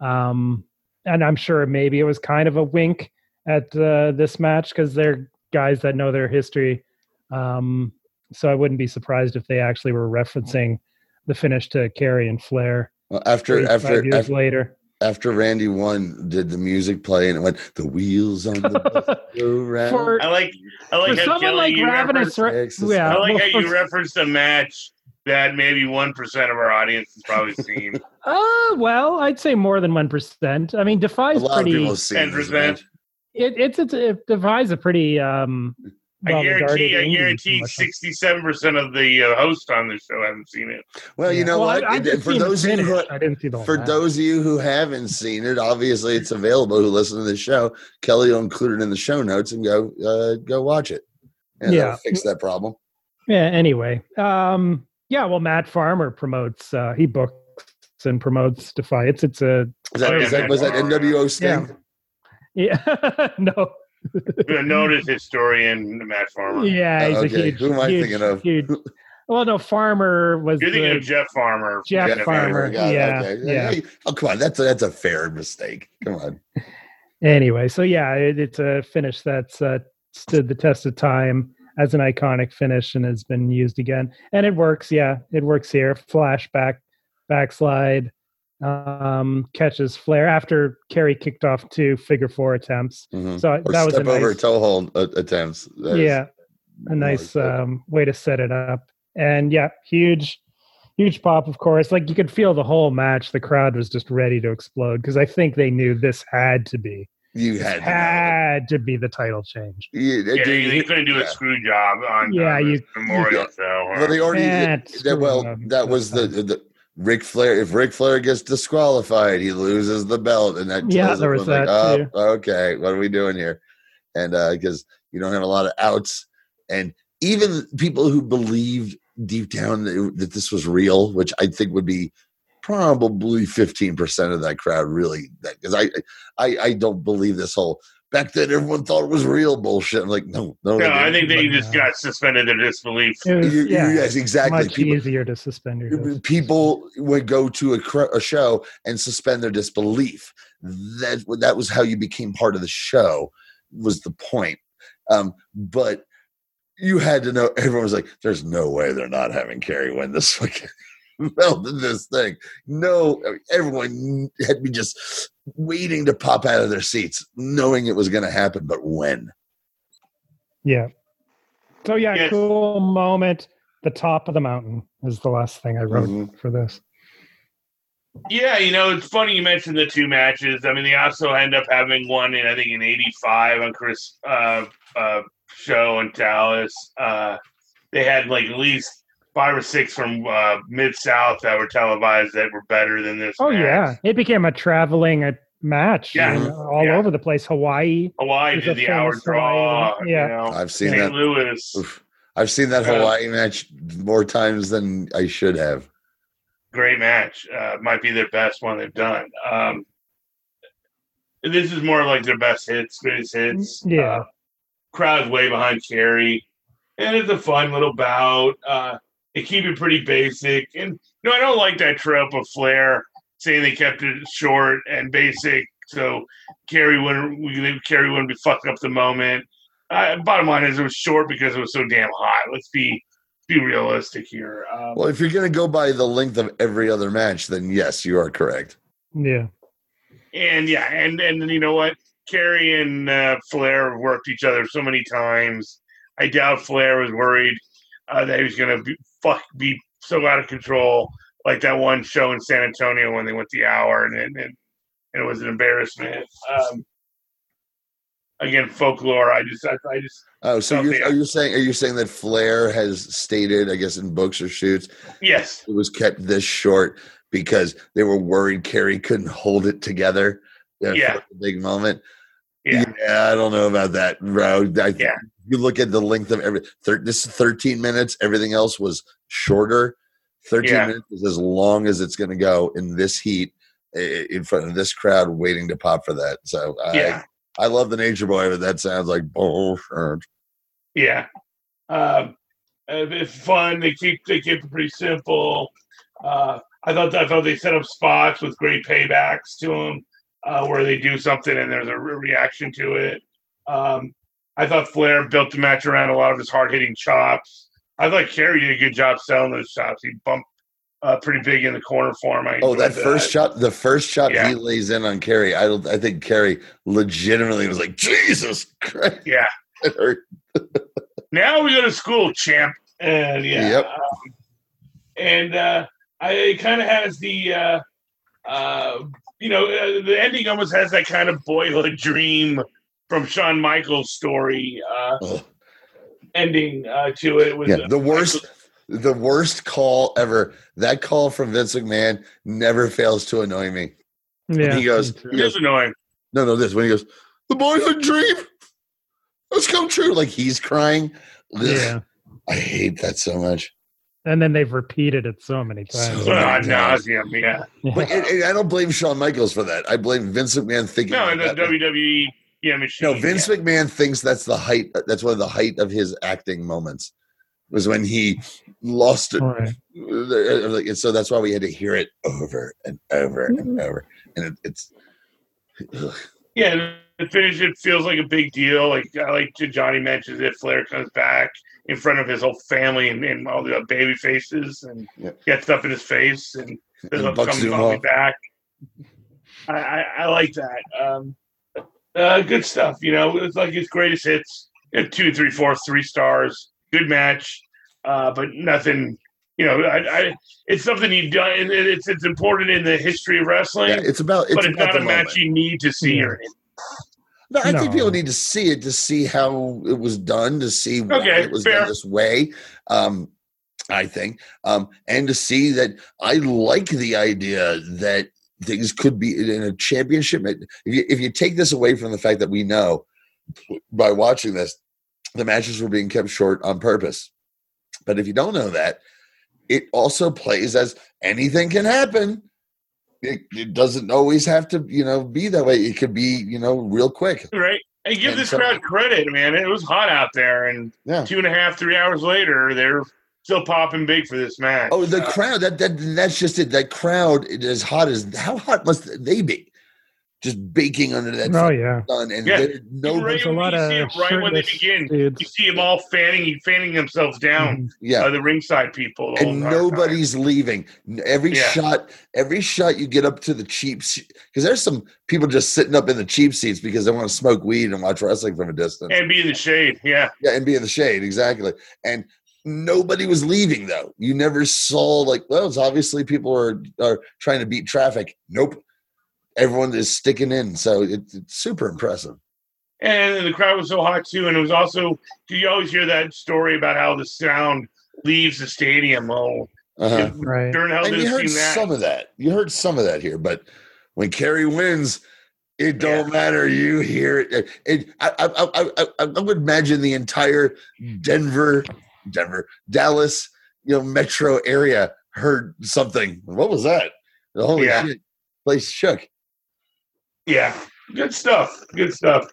Um, and I'm sure maybe it was kind of a wink at uh, this match because they're guys that know their history. Um, so I wouldn't be surprised if they actually were referencing the finish to Kerry and Flair
Well, after after
years
after,
later.
after Randy won, did the music play and it went the wheels on the bus go.
For,
I like. I like
for
how
someone
Kelly
like
you
Ravenous,
referenced.
Ra- yeah,
I like
well,
how you
for-
referenced a match that maybe one percent of our audience has probably seen.
Uh, well, I'd say more than one percent. I mean,
a
Defy's
lot
pretty.
people have
10%.
It, it's it's it Defy's a pretty. Um,
I guarantee. I guarantee sixty-seven percent of the uh, hosts on this show haven't seen it.
Well, you know
Well,
what?
I, I
for those of you who.
I didn't see the
for
match.
those of you who haven't seen it, obviously it's available. Who listen to the show, Kelly will include it in the show notes and go uh, go watch it. And
Yeah.
fix that problem.
Yeah. Anyway, um, yeah. Well, Matt Farmer promotes. Uh, he books and promotes Defy. It's it's a
Is that,
Oh,
is that was that. NWO Sting?
yeah. no.
A noted historian, Matt Farmer.
Yeah, he's
Oh,
a huge.
Who am I
huge,
thinking of?
Huge, well, no, Farmer was
You're thinking
the,
of Jeff Farmer.
Jeff
Yeah,
Farmer.
Got it,
yeah,
okay.
yeah.
Hey, Oh come on, that's a, that's a fair mistake. Come on.
anyway, so yeah, it, it's a finish that's uh, stood the test of time as an iconic finish and has been used again, and it works. Yeah, it works here. Flashback, backslide, um, catches Flair after Kerry kicked off two figure four attempts.
Mhm.
So
Or
that was a
step over
nice,
toe hold uh, attempts. That is
yeah, a nice um, way to set it up. And yeah, huge, huge pop. Of course, like you could feel the whole match. The crowd was just ready to explode because I think they knew this had to be
you had to
had to be the title change.
You-
Yeah,
dude,
they
you-
couldn't do a screw job on,
Yeah,
on
you-
Memorial
Yeah.
Show.
Well, they already that, well that was the, the Ric Flair. If Ric Flair gets disqualified, he loses the belt, and that
Yeah, there was that
like, oh, okay, what are we doing here? And uh, because you don't have a lot of outs, and even people who believed deep down that, that this was real, which I think would be probably fifteen percent of that crowd, really, because I, I I don't believe this whole. Back then, everyone thought it was real bullshit. I'm like, no, no,
No, I think they
But,
just got suspended their disbelief.
Was,
You- you-
yeah,
yes, exactly.
much
People,
easier to suspend your disbelief.
people would go to a, a show and suspend their disbelief. That that was how you became part of the show. Was the point? Um, but you had to know. Everyone was like, "There's no way they're not having Kerry win this fucking belt in this thing." No, everyone had been just waiting to pop out of their seats, knowing it was going to happen. But when?
Yeah. So yeah,
Yes.
cool moment. The top of the mountain is the last thing I wrote
Mhm.
for this.
Yeah, you know, it's funny you mentioned the two matches. I mean, they also end up having one in I think in '85 on Chris uh, uh, show in Dallas. Uh, they had like at least five or six from uh, Mid South that were televised that were better than this.
Oh
match.
yeah, it became a traveling uh, match.
Yeah.
you know, all
Yeah.
over the place. Hawaii.
Hawaii did the hour draw.
Hawaii. Yeah.
you know,
I've seen
St.
that.
Louis.
Oof. I've seen that
Yeah.
Hawaii match more times than I should have.
great match. Uh, might be their best one they've done. Um, this is more like their best hits, greatest hits.
Yeah.
Uh, crowd's way behind Kerry, and it's a fun little bout. Uh, they keep it pretty basic, and no, I don't like that trope of Flair saying they kept it short and basic, so Kerry wouldn't we, Kerry wouldn't be fucking up the moment. Uh, bottom line is it was short because it was so damn hot. Let's be be realistic here. Um,
Well, if you're going to go by the length of every other match, then yes, you are correct.
Yeah.
and yeah, and and you know what? Kerry and uh, Flair have worked each other so many times. I doubt Flair was worried uh, that he was going to be fuck be so out of control like that one show in San Antonio when they went the hour and and, and it was an embarrassment. Um, again, folklore. I just I, I just
Oh, so you're, are you saying are you saying that Flair has stated, I guess, in books or shoots,
yes
it was kept this short because they were worried Kerry couldn't hold it together?
Yeah.
big moment.
yeah
I don't know about that, bro. I,
Yeah.
You look at the length of every. Thir- this is 13 minutes. Everything else was shorter. 13
Yeah.
minutes is as long as it's going to go in this heat in front of this crowd waiting to pop for that. So I,
yeah.
I love the Nature Boy, but that sounds like bullshit.
Yeah. Um, it's fun. They keep they keep it pretty simple. Uh, I thought I thought they set up spots with great paybacks to them, uh, where they do something and there's a re- reaction to it. Um, I thought Flair built the match around a lot of his hard hitting chops. I thought Kerry did a good job selling those chops. He bumped uh, pretty big in the corner for him. I
Oh, that
enjoyed
first shot, the first shot
Yeah.
he lays in on Kerry. I. I think Kerry legitimately was like, Jesus Christ.
Yeah. Now we go to school, champ. And yeah,
Yep.
um, and uh, I it kind of has the uh, uh, you know uh, the ending almost has that kind of boyhood dream from Shawn Michaels' story uh, ending uh, to it. With
Yeah,
uh,
the worst, the worst call ever. That call from Vince McMahon never fails to annoy me.
Yeah.
He goes, he goes,
annoying.
no, no, this when he goes, the boyhood dream, let's come true. Like he's crying.
Yeah.
I hate that so much.
And then they've repeated it so many times.
So- many times.
nauseum, yeah.
But and, and I don't blame Shawn Michaels for that. I blame Vince McMahon thinking.
No, in the WWE yeah machine.
No, Vince
yeah.
McMahon thinks that's the height. That's one of the height of his acting moments. Was when he lost it.
Right.
And so that's why we had to hear it over and over
Mm-hmm.
and over. And it, it's ugh.
Yeah, the finish it feels like a big deal. Like I like Johnny mentions it. Flair comes back in front of his whole family and, and all the baby faces and
Yeah.
gets up in his face and
And
comes
Buck
coming
Zumhoff.
back. I, I, I like that. Um, uh, good stuff. You know, it's like his greatest hits. You two, three, four, three stars. Good match, uh, but nothing. You know, I, I, it's something you've done. and It's it's important in the history of wrestling,
Yeah, it's about. It's
but it's
about
not
the
a
moment.
match you need to see.
Yeah.
Or
No, I think people need to see it to see how it was done, to see why
Okay,
it was
fair.
done this way. Um, I think, um, and to see that I like the idea that things could be in a championship. If you, if you take this away from the fact that we know by watching this, the matches were being kept short on purpose. But if you don't know that, it also plays as anything can happen. It, it doesn't always have to, you know, be that way. It could be, you know, real quick.
right? And give
And
this
so-
crowd credit, man. It was hot out there, and
Yeah.
two and a half, three hours later, they're still popping big for this match.
Oh, the
Uh,
crowd. That that that's just it. That crowd is as hot as how hot must they be? Just baking under that
Oh yeah.
sun, and
Yeah.
no,
Right
There's a lot
you
of
see it right when they begin.
dudes.
you see them all fanning, fanning themselves down.
Mhm.
yeah,
Uh, the ringside people, the
and
entire time.
nobody's leaving. Every
Yeah.
shot, every shot you get up to the cheap because there's some people just sitting up in the cheap seats because they want to smoke weed and watch wrestling from a distance.
and be in the shade. Yeah,
yeah, and be in the shade exactly. And nobody was leaving though. You never saw like, well, it's obviously people are are trying to beat traffic. Nope, everyone is sticking in. So it, it's super impressive.
and the crowd was so hot too. And it was also do you always hear that story about how the sound leaves the stadium. Oh,
Uh-huh.
Right.
darn
And you heard
that.
some of that. You heard some of that here, but when Kerry wins, it don't matter. You hear it. it I, I, I, I, I would imagine the entire Denver, Denver, Dallas, you know, metro area heard something. What was that? Holy
Yeah.
shit! Place shook.
Yeah, good stuff. Good stuff.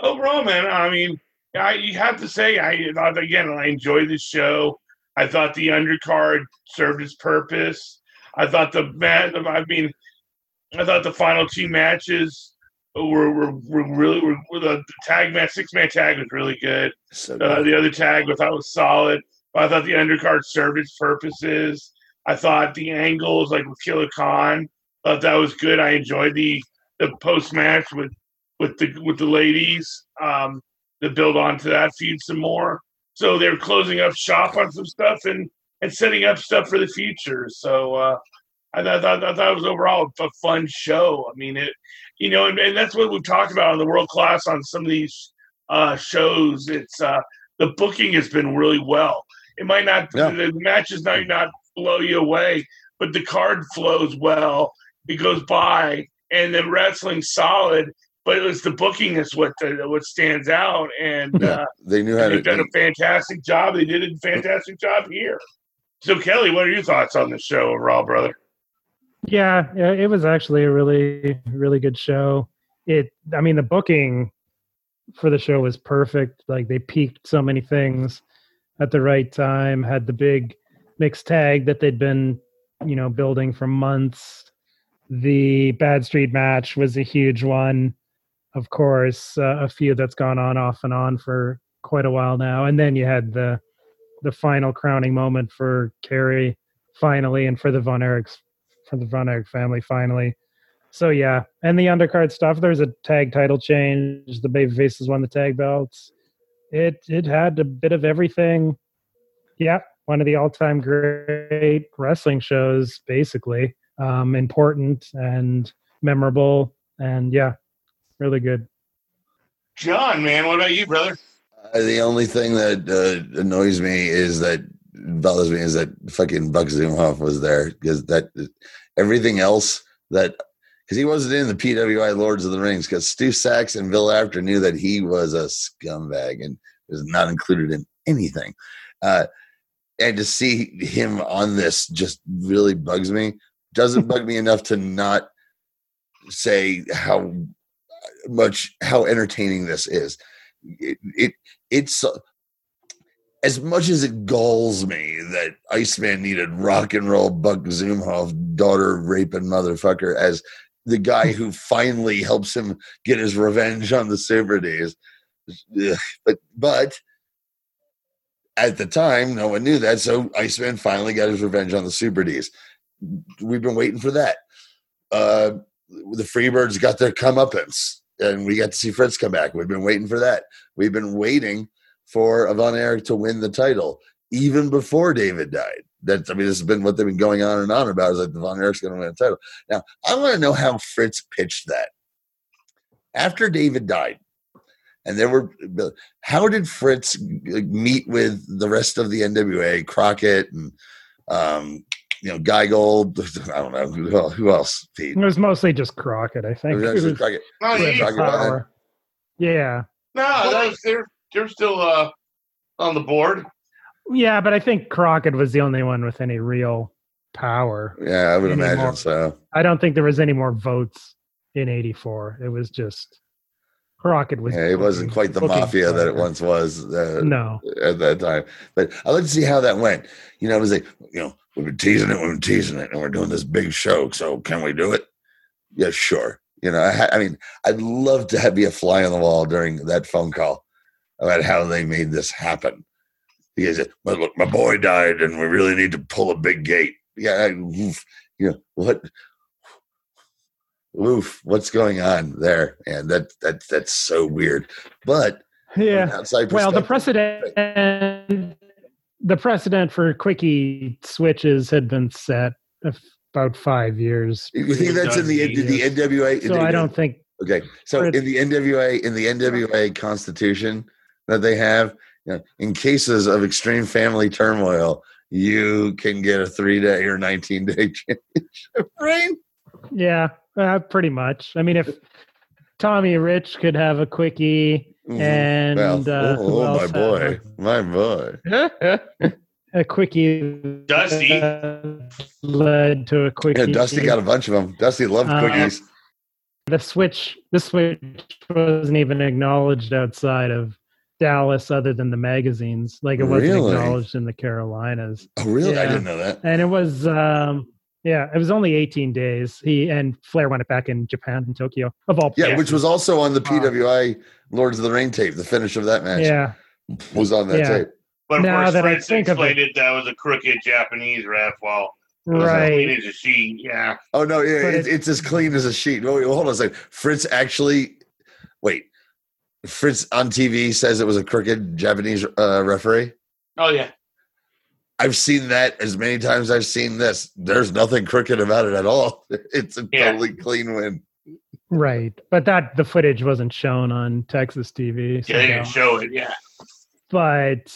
Overall, man, I mean, I you have to say, I thought again, I enjoyed the show. I thought the undercard served its purpose. I thought the man, I mean, I thought the final two matches were were, were really we're the, the tag match, six man tag was really good.
So
Uh, the other tag I thought was solid. But I thought the undercard served its purposes. I thought the angles, like with Killer Khan, thought that was good. I enjoyed the the post match with with the with the ladies. Um, to build onto that feud some more. So they're closing up shop on some stuff and and setting up stuff for the future. So uh, I thought, I thought it was overall a fun show. I mean it, you know, and, and that's what we've talked about on the world class on some of these uh, shows. It's uh, the booking has been really well. It might not
Yeah.
the, matches might not blow you away, but the card flows well. It goes by, and the wrestling solid. But it was the booking is what the, what stands out, and
Yeah.
uh,
They knew how to.
they've done a fantastic job. They did a fantastic job here. So Kelly, what are your thoughts on the show overall, brother?
Yeah, it was actually a really, really good show. It, I mean, the booking for the show was perfect. Like they peaked so many things at the right time. Had the big mixed tag that they'd been, you know, building for months. The Bad Street match was a huge one, of course. Uh, a few that's gone on off and on for quite a while now. And then you had the the final crowning moment for Kerry finally, and for the Von Erichs for the Von Erich family finally. So yeah, and the undercard stuff. There's a tag title change. The baby faces won the tag belts. It it had a bit of everything. Yeah, one of the all time great wrestling shows, basically. Um, important and memorable, and yeah, really good.
John, man, what about you, brother?
Uh, the only thing that uh, annoys me is that bothers me is that fucking Buck Zumhoff was there because that everything else that because he wasn't in the PWI Lords of the Rings because Stu Saks and Bill Apter knew that he was a scumbag and was not included in anything. Uh, and to see him on this just really bugs me. Doesn't bug me enough to not say how much how entertaining this is. It, it it's as much as it galls me that Iceman needed rock and roll Buck Zumhoff, daughter raping motherfucker, as the guy who finally helps him get his revenge on the Super Ds. Ugh, But but at the time, no one knew that, so Iceman finally got his revenge on the Super Ds. We've been waiting for that. Uh, the Freebirds got their comeuppance, and we got to see Fritz come back. We've been waiting for that. We've been waiting for Von Erich to win the title even before David died. That I mean, this has been what they've been going on and on about. Is like the Von Erich's going to win the title. Now, I want to know how Fritz pitched that after David died, and there were. How did Fritz meet with the rest of the NWA, Crockett and um, you know Guy Gold? I don't know who, who else. Pete.
It was mostly just Crockett, I
It
think.
was
It was
Crockett.
No,
Yeah, Crockett won.
Yeah,
no, that was, they're they're still uh, on the board.
yeah, but I think Crockett was the only one with any real power.
Yeah, I would
Anymore.
imagine so.
I don't think there was any more votes in '84. It was just Crockett was.
Yeah, it wasn't quite the mafia that it once was uh,
No,
at that time. But I'd like to see how that went. You know, it was like, you know, we've been teasing it, we've been teasing it, and we're doing this big show. So can we do it? Yeah, sure. You know, I, I mean, I'd love to have, be a fly on the wall during that phone call about how they made this happen. Because, well, look, my boy died, and we really need to pull a big gate. Yeah, you know what? Oof, what's going on there? And that that that's so weird. But
yeah.
outside
Well, the precedent, the precedent for quickie switches had been set about five years.
You think that's in the the NWA?
So I don't think
Okay, so in the NWA, in the NWA Constitution that they have, you know, in cases of extreme family turmoil, you can get a three day or nineteen day championship reign.
Yeah, uh, pretty much. I mean, if Tommy Rich could have a quickie,
Mhm.
and
Well,
uh,
oh, oh, my boy,
had
my boy.
a quickie.
Dusty.
led to a quickie.
Yeah, Dusty got a bunch of them. Dusty loved
Uh, the switch. The switch wasn't even acknowledged outside of Dallas, other than the magazines. Like it wasn't
Really?
acknowledged in the Carolinas.
oh, really? I didn't know that.
and it was um yeah it was only 18 days he and flair went it back in japan in tokyo of all places.
Yeah,
places.
which was also on the
Uh,
PWI Lords of the Ring tape. The finish of that match
yeah
was on that
Yeah.
tape.
But of
Now
course,
that I
Fritz
think of
explained it, that was a crooked Japanese ref. While it was as
right
clean as a sheet. Yeah.
Oh no, yeah,
But
it's,
it-
it's as clean as a sheet. Wait, hold on a second. Fritz actually, wait. Fritz on TV says it was a crooked Japanese uh, referee.
Oh yeah.
I've seen that as many times I've seen this. There's nothing crooked about it at all. It's a
Yeah.
totally clean win.
right but that the footage wasn't shown on texas tv so
Yeah, they didn't show it. Yeah.
but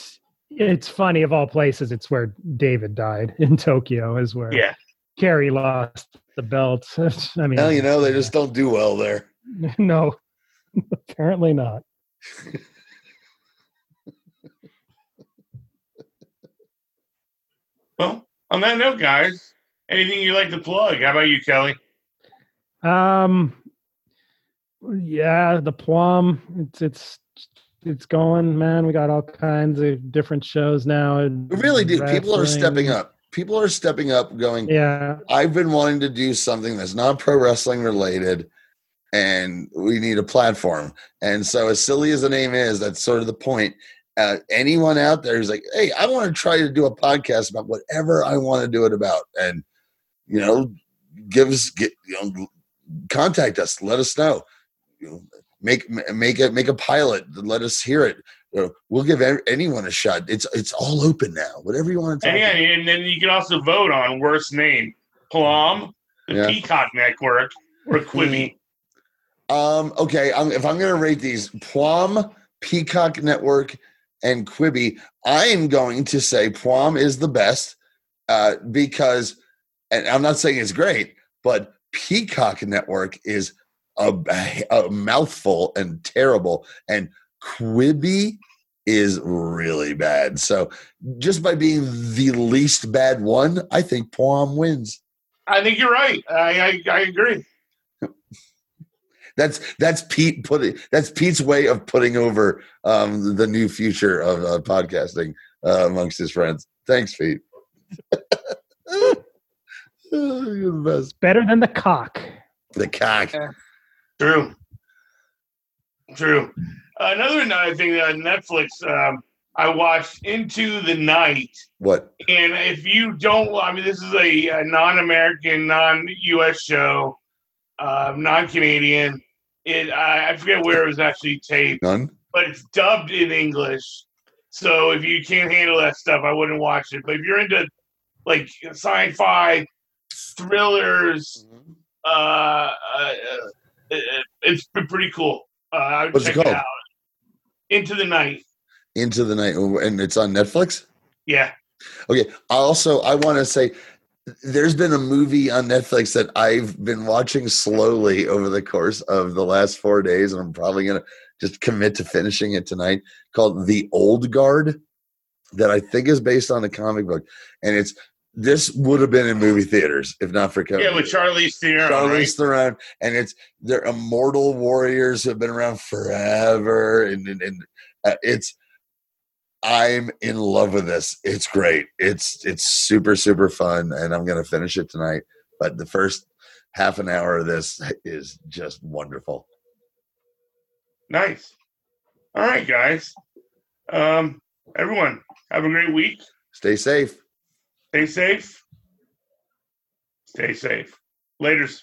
it's funny of all places it's where david died in tokyo is where
Yeah.
Kerry lost the belt i mean
Well, you know, they just don't do well there.
no apparently not
Well, on that note, guys, anything you'd like to plug? How about you, Kelly?
Um, yeah, the plum. It's it's it's going, man. We got all kinds of different shows now.
We really do. People are stepping up. People are stepping up, going,
Yeah,
I've been wanting to do something that's not pro wrestling related, and we need a platform. And so, as silly as the name is, that's sort of the point. Uh, anyone out there who's like, "Hey, I want to try to do a podcast about whatever I want to do it about," and you know, give us get you know, contact us, let us know. You know, make make a make a pilot, let us hear it. You know, we'll give anyone a shot. It's it's all open now. Whatever you want to talk
And yeah,
about.
and then you can also vote on worst name: Plum, the
Yeah.
Peacock Network, or Quibi.
Um, okay, I'm, if I'm going to rate these, Plum, Peacock Network, and Quibi, I'm going to say Plum is the best uh, because, and I'm not saying it's great, but Peacock Network is a, a mouthful and terrible, and Quibi is really bad. So just by being the least bad one, I think Plum wins.
I think you're right. I I, I agree.
That's that's Pete putting that's Pete's way of putting over um, the new future of uh, podcasting uh, amongst his friends. Thanks, Pete. You're the best.
better than the cock.
The cock.
True. True. Another another thing on Netflix, um, I watched Into the Night,
What?
and if you don't, I mean, this is a, a non-American, non-U.S. show, uh, non-Canadian. It I, I forget where it was actually taped,
None.
but it's dubbed in English. So if you can't handle that stuff, I wouldn't watch it. But if you're into like sci-fi thrillers, uh, uh, uh, it's been pretty cool. Uh, I would
What's it called?
out. Into the night.
Into the night, and it's on Netflix.
Yeah.
Okay. I also, I want to say there's been a movie on Netflix that I've been watching slowly over the course of the last four days, and I'm probably gonna just commit to finishing it tonight. Called The Old Guard, that I think is based on a comic book, and it's this would have been in movie theaters if not for COVID.
Yeah, with Charlize Theron.
Charlize
right?
Theron, and it's they're immortal warriors who have been around forever, and, and, and uh, it's I'm in love with this. It's great. It's it's super super fun, and I'm gonna finish it tonight. But the first half an hour of this is just wonderful.
Nice. All right, guys. Um, everyone, have a great week.
Stay safe.
Stay safe. Stay safe. Laters.